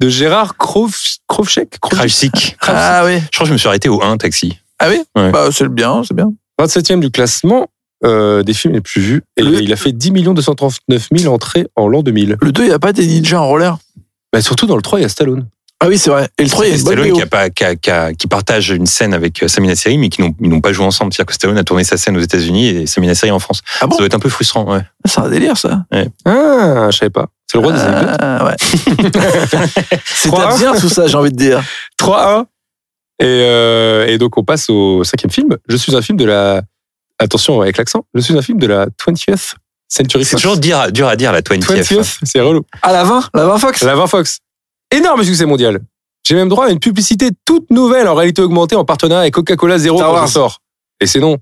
de Gérard Krovchek? Krovchek? Krajcik. Ah oui. Je crois que je me suis arrêté au 1 taxi. Ah oui? Ouais. Bah, c'est le bien, c'est bien. 27e du classement euh, des films les plus vus. Et Le- il a fait 10 239 000 entrées en l'an 2000. Le 2, il n'y a pas des ninjas en roller? Bah, surtout dans le 3, il y a Stallone. Ah oui, c'est vrai. Et le 3, il y a C'est Stallone qui, a pas, qui, a- qui a- qui partage une scène avec euh, Sami Nasseri, mais qui n'ont ils n'ont pas joué ensemble. C'est-à-dire que Stallone a tourné sa scène aux États-Unis et Sami Nasseri en France. Ah bon ça doit être un peu frustrant. Ouais. C'est un délire, ça. Ah, je savais pas. C'est le roi des anecdotes. Ah, ouais. C'est bien tout ça, j'ai envie de dire. 3-1. Et, euh, et donc, on passe au cinquième film. Je suis un film de la. Attention avec l'accent. Je suis un film de la 20th Century C'est Fox. toujours dur, dur à dire, la 20th. 20th, c'est relou. Ah, la 20 La 20 Fox? La 20 Fox. Énorme succès mondial. J'ai même droit à une publicité toute nouvelle en réalité augmentée en partenariat avec Coca-Cola Zero Star quand Wars. je sors. Et c'est non.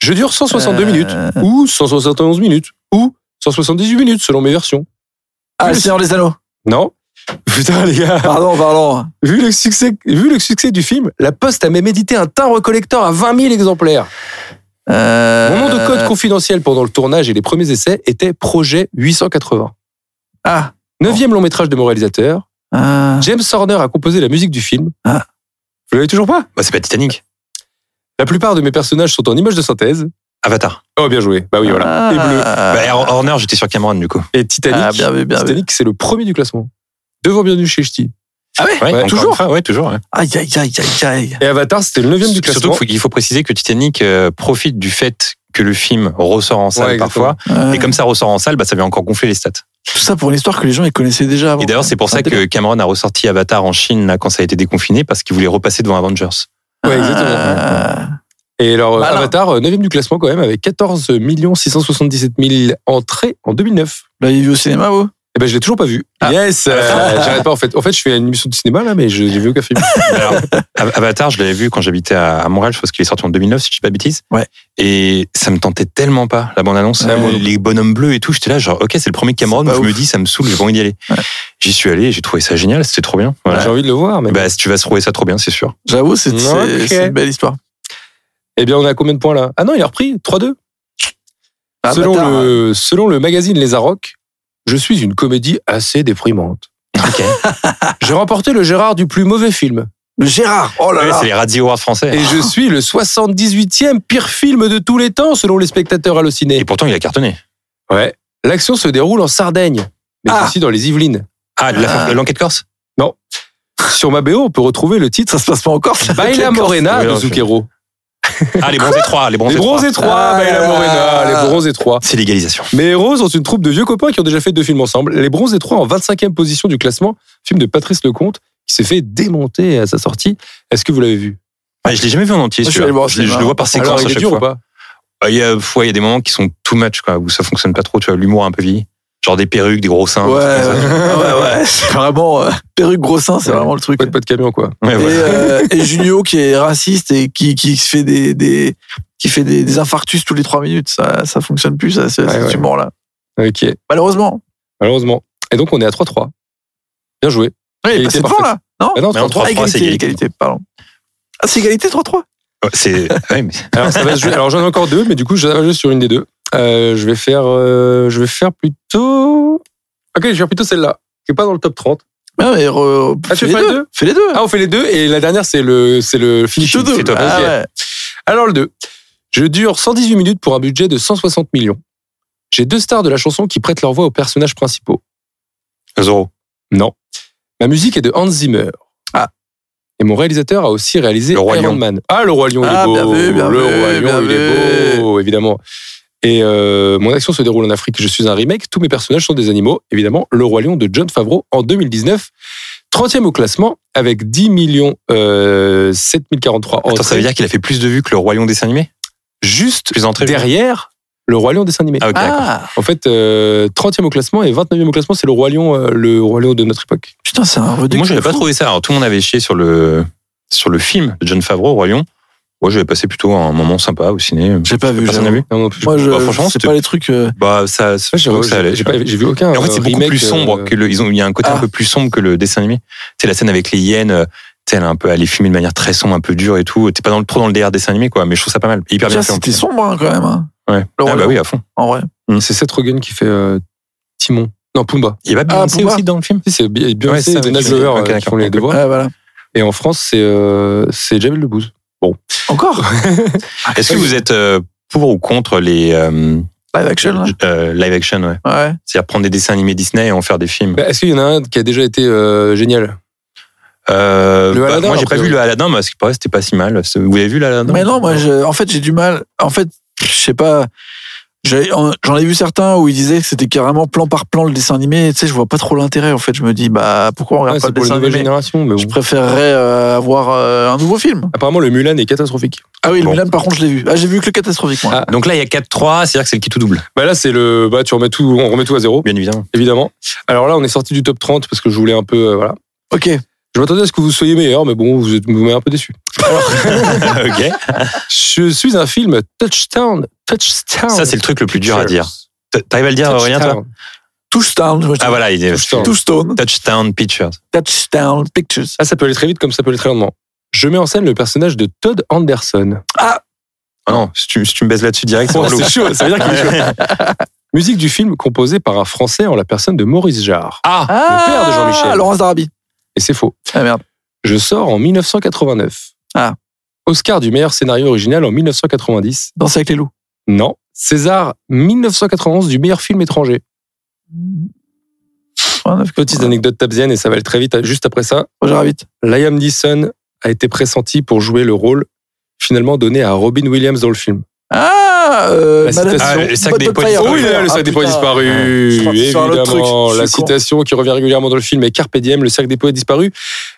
Je dure 162 Euh, minutes, ou 171 minutes, ou 178 minutes selon mes versions. Ah, le Seigneur des Anneaux. Non Putain les gars Pardon, pardon. vu le, succès, vu le succès du film, la Poste a même édité un timbre collector à 20 000 exemplaires. Euh, Mon nom de code confidentiel pendant le tournage et les premiers essais était Projet 880. Ah. Neuvième long métrage de mon réalisateur, ah. James Horner a composé la musique du film. Ah. Vous l'avez toujours pas? Bah, c'est pas Titanic. La plupart de mes personnages sont en images de synthèse. Avatar. Oh, bien joué. Bah oui, voilà. Et bleu. Ah. Bah, Hor- Horner, j'étais sur Cameron, du coup. Et Titanic. Ah, bien bien. Titanic, c'est le premier du classement. Devant Bienvenue chez Ch'ti. Ah ouais, toujours? fois, Ouais, toujours. ouais. Aïe, aïe, aïe, aïe, aïe. Et Avatar, c'était le neuvième du Surtout classement. qu'il faut, qu'il faut préciser que Titanic euh, profite du fait que le film ressort en salle Ouais, parfois. Ouais. Et comme ça ressort en salle, bah, ça vient encore gonfler les stats. Tout ça pour une histoire que les gens ils connaissaient déjà avant. Et d'ailleurs, c'est pour ça que Cameron a ressorti Avatar en Chine là, quand ça a été déconfiné, parce qu'il voulait repasser devant Avengers. Ouais, exactement. Ah. Et alors, euh. Avatar, euh, neuvième du classement quand même, avec 14 677 000 entrées en 2009. Vous l'avez vu au cinéma, vous Eh ben, je l'ai toujours pas vu. Ah. Yes euh, J'arrête pas, en fait. En fait, je fais une émission de cinéma, là, mais je j'ai vu aucun film. Alors, Av- Avatar, je l'avais vu quand j'habitais à Montréal, je pense qu'il est sorti en 2009, si je dis pas de bêtises. Ouais. Et ça me tentait tellement pas, la. Ouais, moi non les bonhommes bleus et tout, j'étais là, genre, ok, c'est le premier Cameron, je me dis, ça me saoule, j'ai pas envie d'y aller. Ouais. J'y suis allé, j'ai trouvé ça génial, c'était trop bien. Voilà. J'ai envie de le voir, mais. Bah, si tu vas se trouver ça trop bien, c'est sûr. J'avoue, c'est une belle histoire. Eh bien, on à combien de points là? Ah non, il a repris 3-2. Ah, selon, bâtard. le, selon le magazine Les Arocs, je suis une comédie assez déprimante. Ok. J'ai remporté le Gérard du plus mauvais film. Le Gérard, oh là là. c'est les Radio Awards français. Et je suis le 78e pire film de tous les temps, selon les spectateurs hallucinés. Et pourtant, il a cartonné. Ouais. L'action se déroule en Sardaigne, mais Ah. aussi dans les Yvelines. Ah, de Ah. l'enquête corse? Sur ma BO, on peut retrouver le titre Ça se passe pas encore. ça. Baila Morena Oui, de non, Zucchero. Ah, les bronzés 3, les bronzés Les 3. bronzés 3, Ah. Baila Morena, les bronzés 3. C'est l'égalisation. Mes héros sont une troupe de vieux copains qui ont déjà fait deux films ensemble. Les Bronzés 3 en 25e position du classement, film de Patrice Lecomte, qui s'est fait démonter à sa sortie. Est-ce que vous l'avez vu? Ah, je l'ai jamais vu en entier, Moi, je celui-là. le Je, je vois par séquence Alors, il est chaque dur ou fois. pas? Ah, Il y, a, ouais, il y a des moments qui sont too much, quoi, où ça fonctionne pas trop, tu vois, l'humour a un peu vieilli. Genre des perruques, des gros seins. Ouais, ouais, ouais. C'est vraiment euh, perruque gros sein, c'est Ouais. vraiment le truc. Pas de, pas de camion, quoi. Ouais, Et, voilà. euh, et Junio qui est raciste et qui, qui se fait des, des qui fait des, des infarctus tous les trois minutes, ça ça fonctionne plus ça, ce- Ouais, cet ouais. humour là. Ok, Malheureusement. malheureusement. Et donc, on est à 3-3. Bien joué. Oui, bah, c'est devant là. Non, Ah non, Mais en 3-3. trois- Ah, 3-3, c'est égalité, égalité. égalité, pardon. Ah, c'est égalité 3-3. Ouais, C'est. ouais, mais- Alors, ça va se jouer. Alors, j'en ai encore deux, mais du coup, je vais jouer sur une des deux. Euh, je vais faire, euh, je vais faire plutôt. Ok, je vais faire plutôt celle-là, qui est pas dans le top 30. Ah, mais re- Ah, tu fais les les deux. deux Fais les deux. Ah, on fait les deux, et la dernière, c'est le, c'est le finish. Deux. top. Ah, ouais. Alors le 2. Je dure 118 minutes pour un budget de 160 millions. J'ai deux stars de la chanson qui prêtent leur voix aux personnages principaux. Zorro. Non. Ma musique est de Hans Zimmer. Ah. Et mon réalisateur a aussi réalisé Le Roi Iron Lion. Man. Ah, le Roi Lion, il Ah, est beau. bien vu, bien le vu, Roi Lion, il est beau, évidemment. Et euh, mon action se déroule en Afrique. Je suis un remake. Tous mes personnages sont des animaux. Évidemment, le Roi Lion de John Favreau en 2019. 30e au classement avec 10 millions euh, 7043 Attends, ça veut dire qu'il a fait plus de vues que le Roi Lion dessin animé? Juste Plus derrière le Roi Lion dessin animé. Ah, ok, d'accord. Ah, En fait, euh, 30e au classement et 29e au classement, c'est le Roi Lion, euh, le Roi Lion de notre époque. putain, c'est un redux. Moi, j'avais pas trouvé ça. Alors, tout le monde avait chié sur le, sur le film de John Favreau, Roi Lion. Moi, j'avais passé plutôt un moment sympa au ciné. J'ai pas vu. Personne n'a vu Non, non plus. Moi, je, Bah, franchement, c'est pas les trucs. euh, Bah, ça, Ouais, je trouve que ça allait. j'ai vu aucun. Et en fait, c'est euh, beaucoup plus sombre euh, que le. Ils ont, il y a un côté Ah. un peu plus sombre que le dessin animé. C'est la scène avec les hyènes. elle est un peu, elle est filmée de manière très sombre, un peu dure et tout. T'es pas dans le, trop dans le DR dessin animé, quoi. Mais je trouve ça pas mal. Hyper bien fait. c'était sombre hein, quand même, hein, Ouais. Le Ah, bah oui, à fond. en vrai. C'est Seth Rogen qui fait euh, Timon. Non, Pumba. Il y a pas Ah, Beyoncé aussi dans le film? Si, c'est Ouais, Beyoncé et Glover euh, qui font les deux voix. Ouais, voilà. Et en France, c'est c'est Jamel Debbouze. Encore Est-ce que vous êtes euh, pour ou contre les euh, Live action, euh, live action ouais. Ouais. C'est-à-dire prendre des dessins animés Disney et en faire des films. Bah, Est-ce qu'il y en a un qui a déjà été euh, génial? Euh, Le bah, Aladdin, moi, j'ai pas vu le Aladdin, mais à ce qui paraît, c'était pas si mal. Vous avez vu l'Aladdin Mais non, moi, je- en fait, j'ai du mal. En fait, je sais pas. J'en ai vu certains où ils disaient que c'était carrément plan par plan le dessin animé. Tu sais, je vois pas trop l'intérêt. En fait, je me dis, bah, pourquoi on regarde Ouais, pas le dessin animé? générations. Mais Je bon. préférerais euh, avoir euh, un nouveau film. Apparemment, le Mulan est catastrophique. Ah oui, Bon. le Milan, par contre, je l'ai vu. Ah, j'ai vu que le catastrophique, moi. Ah. Donc là, il y a 4-3, c'est-à-dire que c'est le qui tout double, Bah là, c'est le. Bah, tu remets tout, on remet tout à zéro, bien évidemment. évidemment. Alors là, on est sorti du top 30 parce que je voulais un peu. euh, voilà. Ok. Je m'attendais à ce que vous soyez meilleur, mais bon, vous êtes- vous m'avez un peu déçu. ok. Je suis un film Touchdown. Touchdown. Ça, c'est le truc le plus dur à dire. T'arrives à le dire, Aurélien, toi Touchdown. Ah voilà, il est Touchdown. Touchdown Pictures. Touchdown Pictures. Ah, ça peut aller très vite comme ça peut aller très lentement. Je mets en scène le personnage de Todd Anderson. Ah non, si tu, si tu me baises là-dessus direct, c'est Oh, chaud, ça veut dire qu'il est chaud. Musique du film composée par un Français en la personne de Maurice Jarre. Ah Le père de Jean-Michel. Laurence Darabi. Et c'est faux. Ah merde. Je sors en 1989. Ah. Oscar du meilleur scénario original en 1990. Danse avec les loups. Non. César 1991 du meilleur film étranger. Petite anecdote tabzienne et ça va aller très vite. Juste après ça, Roger Rabbit. Liam Neeson a été pressenti pour jouer le rôle finalement donné à Robin Williams dans le film. Ah, euh, La citation. Ah, le sac des poids disparus. oui, Ah, le sac des poids disparus, évidemment. La citation qui revient régulièrement dans le film est Carpe Diem, le sac des poids disparus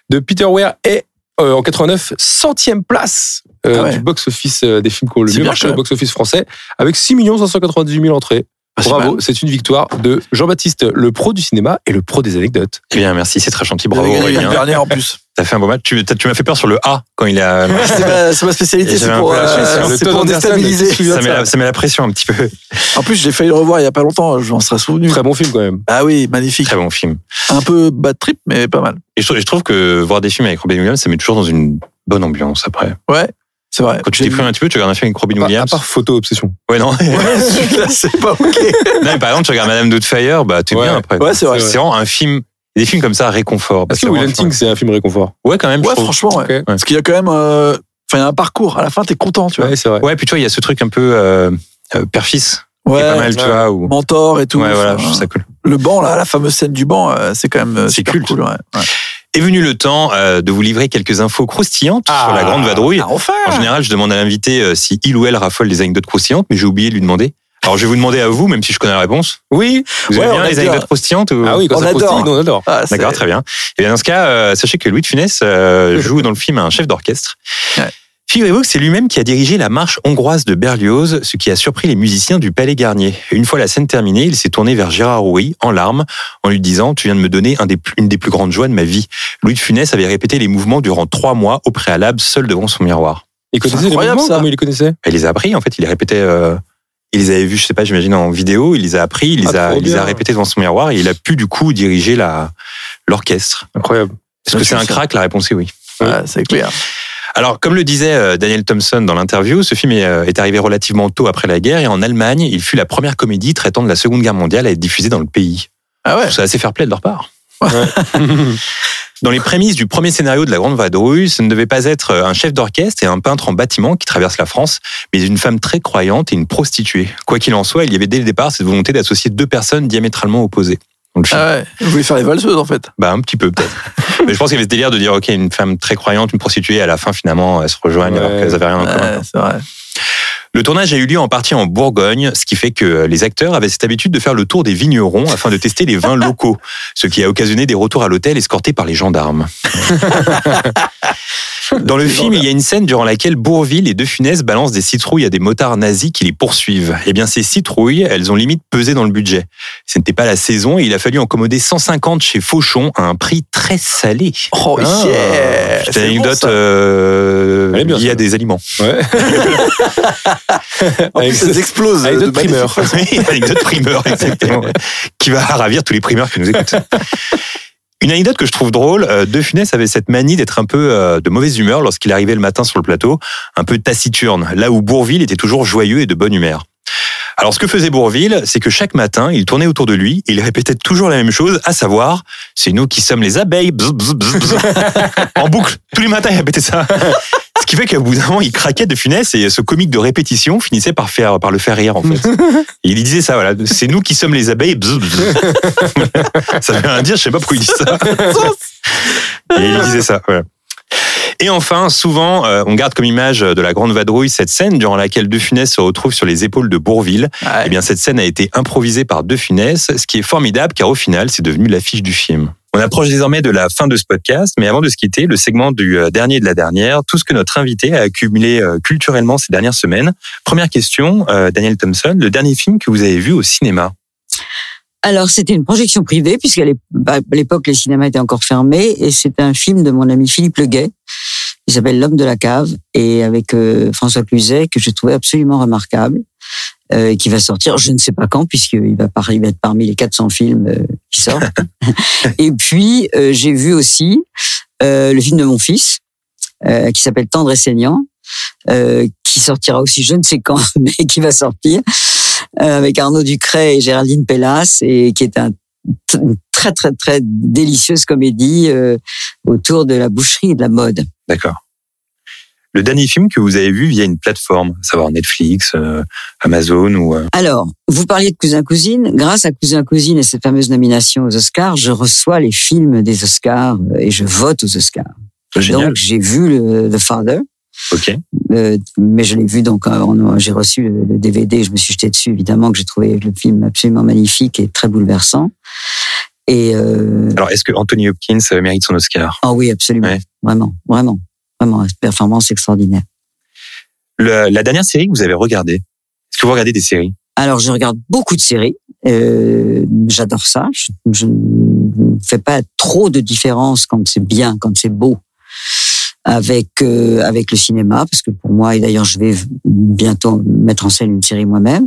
de Peter Weir est euh, en 89 centième place euh, Ah ouais. du box-office euh, des films qui ont le mieux marché au box-office français avec 6 598 000 entrées. Ah, Bravo, c'est une victoire de Jean-Baptiste, le pro du cinéma et le pro des anecdotes. Bien, merci, c'est très gentil. Bravo Aurélien. dernière en plus. T'as fait un beau match. Tu, tu m'as fait peur sur le A quand il a. c'est ma, c'est ma spécialité, c'est pour, euh, pour déstabiliser. Ça met, ça la, ça met la pression un petit peu. En plus, j'ai failli le revoir il y a pas longtemps, je m'en serais souvenu. Très bon film quand même. Ah oui, magnifique. Très bon film. Un peu bad trip, mais pas mal. Et je, trouve- je trouve que voir des films avec Robin Williams, ça met toujours dans une bonne ambiance après. Ouais, c'est vrai. Quand tu t'es pris un petit peu, tu regardes un film avec Robin À, à Williams. part photo obsession. Ouais, non. Ouais, celui-là, c'est pas ok. non, mais par exemple, tu regardes Madame Doubtfire, bah, t'es Ouais. bien après. Ouais, c'est vrai. C'est vraiment un film, des films comme ça, réconfort. Est-ce c'est que Will Hunting c'est un film réconfort? Ouais, quand même, Ouais, franchement, ouais. Parce qu'il y a quand même. euh, Enfin, il y a un parcours. À la fin, t'es content, tu vois. Ouais, c'est vrai. Ouais, puis tu vois, il y a ce truc un peu euh, euh, père-fils, Ouais, pas mal, tu vois. Ou... mentor et tout. Ouais, voilà, je trouve ça cool. Le banc, là, la fameuse scène du banc, euh, c'est quand même euh, C'est culte. cool. Ouais. Est venu le temps euh, de vous livrer quelques infos croustillantes sur la grande vadrouille. Ah, enfin En général, je demande à l'invité euh, si il ou elle raffole des anecdotes croustillantes, mais j'ai oublié de lui demander. Alors, je vais vous demander à vous, même si je connais la réponse. Oui. Vous Ouais, aimez on bien les adore. anecdotes croustillantes ou... Ah oui, quand On ça adore. croustille, on adore. Ah, c'est- D'accord, très bien. Et bien dans ce cas, euh, sachez que Louis de Funès euh, joue dans le film un chef d'orchestre. Ouais. Figurez-vous que c'est lui-même qui a dirigé la marche hongroise de Berlioz, ce qui a surpris les musiciens du Palais Garnier. Une fois la scène terminée, il s'est tourné vers Gérard Rouy, en larmes, en lui disant « Tu viens de me donner un des plus- une des plus grandes joies de ma vie ». Louis de Funès avait répété les mouvements durant trois mois au préalable, seul devant son miroir. Il connaissait les mouvements ça. Comment il les connaissait? Il les a appris, en fait, il les répétait... euh, il les avait vus, je sais pas, j'imagine en vidéo, il les a appris, il les, Ah, a, trop il les a bien. répétés devant son miroir et il a pu du coup diriger l'orchestre. Incroyable. Est-ce que c'est un crack? La réponse est oui. Ouais, c'est clair. Alors, comme le disait euh, Daniel Thompson dans l'interview, ce film est, euh, est arrivé relativement tôt après la guerre et en Allemagne, il fut la première comédie traitant de la Seconde Guerre mondiale à être diffusée dans le pays. Ah ouais. C'est assez fair-play de leur part. Dans les prémices du premier scénario de La Grande Vadrouille, ce ne devait pas être un chef d'orchestre et un peintre en bâtiment qui traverse la France, mais une femme très croyante et une prostituée. Quoi qu'il en soit, il y avait dès le départ cette volonté d'associer deux personnes diamétralement opposées. Ah ouais. Je voulais faire les valseuses, en fait? Bah un petit peu peut-être. Mais je pense qu'il y avait ce délire de dire ok une femme très croyante, une prostituée, à la fin finalement elles se rejoignent alors Ouais. qu'elles avaient rien en commun. Ouais, c'est vrai. Le tournage a eu lieu en partie en Bourgogne, ce qui fait que les acteurs avaient cette habitude de faire le tour des vignerons afin de tester les vins locaux, ce qui a occasionné des retours à l'hôtel escortés par les gendarmes. Dans le film, il y a une scène durant laquelle Bourville et De Funès balancent des citrouilles à des motards nazis qui les poursuivent. Eh bien, ces citrouilles, elles ont limite pesé dans le budget. Ce n'était pas la saison et il a fallu en commoder 150 chez Fauchon à un prix très salé. Oh, Ah, yeah C'est une bon, anecdote ça. euh, bien, liée à ça. des aliments. Ouais. En plus, elles explosent. avec de primeurs. Oui, anecdote primeur, exactement. qui va ravir tous les primeurs qui nous écoutent. Une anecdote que je trouve drôle, euh, De Funès avait cette manie d'être un peu euh, de mauvaise humeur lorsqu'il arrivait le matin sur le plateau, un peu taciturne, là où Bourville était toujours joyeux et de bonne humeur. Alors ce que faisait Bourville, c'est que chaque matin, il tournait autour de lui et il répétait toujours la même chose, à savoir, c'est nous qui sommes les abeilles, bzz, bzz, bzz, bzz. en boucle. Tous les matins, il répétait ça. Ce qui fait qu'à bout d'un moment, il craquait de funès et ce comique de répétition finissait par faire par le faire rire en fait. Et il disait ça, voilà, c'est nous qui sommes les abeilles. Ça veut rien dire, je sais pas pourquoi il dit ça. Et il disait ça. Voilà. Et enfin, souvent, euh, on garde comme image de la Grande Vadrouille cette scène durant laquelle De Funès se retrouve sur les épaules de Bourville. Ouais. Eh bien, cette scène a été improvisée par De Funès, ce qui est formidable car au final, c'est devenu l'affiche du film. On approche désormais de la fin de ce podcast, mais avant de se quitter, le segment du euh, dernier de la dernière, tout ce que notre invité a accumulé euh, culturellement ces dernières semaines. Première question, euh, Daniel Thompson, le dernier film que vous avez vu au cinéma? Alors, c'était une projection privée, puisqu'à bah, l'époque, les cinémas étaient encore fermés, et c'est un film de mon ami Philippe Leguet, qui s'appelle L'homme de la cave, et avec François Cluzet, que j'ai trouvé absolument remarquable, euh, qui va sortir, je ne sais pas quand, puisqu'il va, par- il va être parmi les 400 films euh, qui sortent. et puis, euh, j'ai vu aussi euh, le film de mon fils, euh, qui s'appelle Tendre et saignant, euh, qui sortira aussi je ne sais quand, mais qui va sortir euh, avec Arnaud Ducret et Géraldine Pellas, et qui est un, une très très très délicieuse comédie euh, autour de la boucherie et de la mode. D'accord. Le dernier film que vous avez vu via une plateforme, à savoir Netflix, euh, Amazon ou... euh, Alors, vous parliez de Cousin Cousine. Grâce à Cousin Cousine et cette fameuse nomination aux Oscars, je reçois les films des Oscars euh, et je vote aux Oscars. Génial. Donc, j'ai vu le, The Father. Ok. Euh, mais je l'ai vu donc euh, en- j'ai reçu le, le DVD je me suis jeté dessus évidemment que j'ai trouvé le film absolument magnifique et très bouleversant et euh, Alors, est-ce que Anthony Hopkins euh, mérite son Oscar? Ah oui absolument Ouais. vraiment vraiment vraiment performance extraordinaire. Le- La dernière série que vous avez regardée, est-ce que vous regardez des séries? Alors je regarde beaucoup de séries euh, j'adore ça je, je ne fais pas trop de différence quand c'est bien quand c'est beau avec euh, avec le cinéma parce que pour moi et d'ailleurs je vais bientôt mettre en scène une série moi-même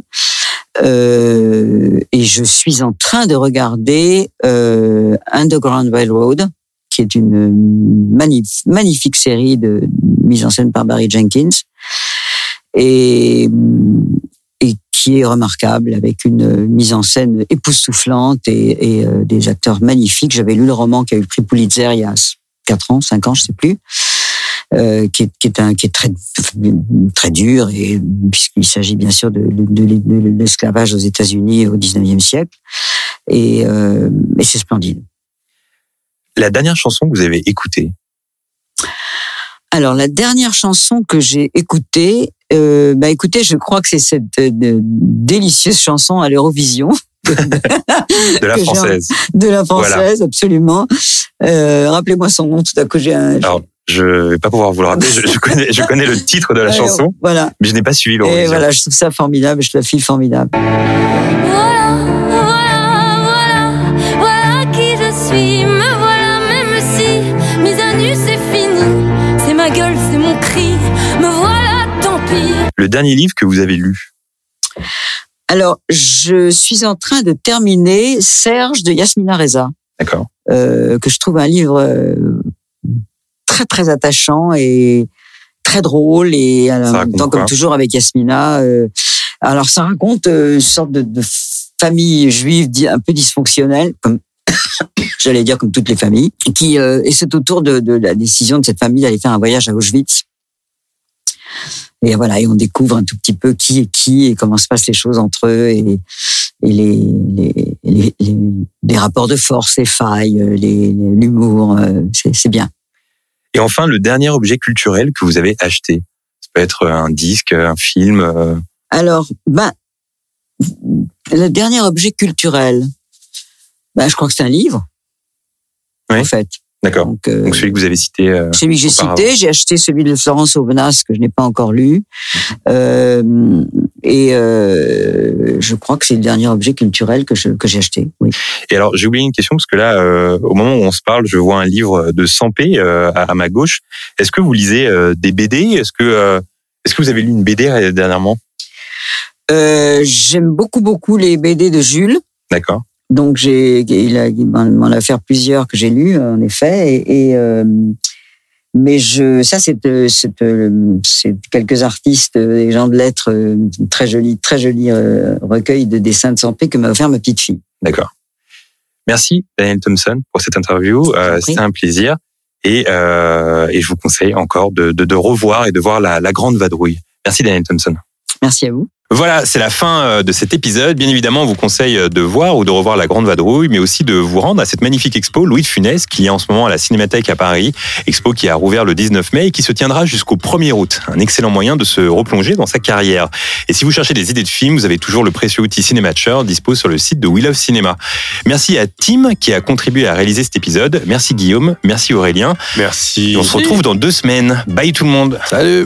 Euh, et je suis en train de regarder euh, Underground Railroad qui est une magnif- magnifique série de mise en scène par Barry Jenkins et qui est remarquable avec une mise en scène époustouflante et, euh, des acteurs magnifiques. J'avais lu le roman qui a eu le prix Pulitzer il y a quatre ans, cinq ans, je sais plus, euh, qui, est, très dur et puisqu'il s'agit bien sûr de l'esclavage aux États-Unis au 19e siècle et, euh, et c'est splendide. La dernière chanson que vous avez écoutée Alors la dernière chanson que j'ai écoutée, euh, bah écoutez, je crois que c'est cette euh, délicieuse chanson à l'Eurovision. de la française de la française, absolument. Euh, Rappelez-moi son nom, tout à coup j'ai un... Alors, je vais pas pouvoir vous le rappeler. Je, je connais, je connais le titre de la chanson, Voilà. mais je n'ai pas suivi Et l'Eurovision. voilà, je trouve ça formidable, je la file formidable. Voilà, Le dernier livre que vous avez lu Alors, je suis en train de terminer Serge de Yasmina Reza, D'accord. euh, que je trouve un livre euh, très très attachant et très drôle et raconte temps comme toujours avec Yasmina. euh, alors ça raconte euh, une sorte de, de famille juive un peu dysfonctionnelle, comme j'allais dire comme toutes les familles, qui euh, et c'est autour de, de la décision de cette famille d'aller faire un voyage à Auschwitz. Et voilà, et on découvre un tout petit peu qui est qui et comment se passent les choses entre eux et, et les, les, les, les- les rapports de force, les failles, les- les- l'humour, euh, c'est bien. Et enfin, le dernier objet culturel que vous avez acheté. Ça peut être un disque, un film. euh, Alors, ben, le dernier objet culturel, ben, je crois que c'est un livre. Oui. En fait. D'accord. Donc, euh, Donc celui que vous avez cité. euh, celui que j'ai cité, j'ai acheté celui de Florence Aubenas que je n'ai pas encore lu. Euh, et euh, je crois que c'est le dernier objet culturel que je que j'ai acheté. Oui. Et alors, j'ai oublié une question parce que là, au moment où on se parle, je vois un livre de Sampé à, à ma gauche. Est-ce que vous lisez des BD Est-ce que est-ce que vous avez lu une BD dernièrement? Euh, J'aime beaucoup beaucoup les BD de Jules. D'accord. Donc j'ai, il, a, il m'en a fait plusieurs que j'ai lus en effet. Et, et, euh, mais je, ça c'est, euh, c'est, euh, c'est quelques artistes, euh, des gens de lettres, très joli, très joli recueil de dessins de Sampé que m'a offert ma petite fille. D'accord. Merci Daniel Thompson pour cette interview. Euh. C'était un plaisir. Et, euh, et je vous conseille encore de, de, de revoir et de voir la, la grande vadrouille. Merci Daniel Thompson. Merci à vous. Voilà, c'est la fin euh, de cet épisode. Bien évidemment, on vous conseille de voir ou de revoir La Grande Vadrouille, mais aussi de vous rendre à cette magnifique expo Louis de Funès qui est en ce moment à la Cinémathèque à Paris. Expo qui a rouvert le 19 mai et qui se tiendra jusqu'au 1er août. Un excellent moyen de se replonger dans sa carrière. Et si vous cherchez des idées de films, vous avez toujours le précieux outil Cinématcher dispo sur le site de We Love Cinéma. Merci à Tim qui a contribué à réaliser cet épisode. Merci Guillaume. Merci Aurélien. Merci. Et on se retrouve dans deux semaines. Bye tout le monde. Salut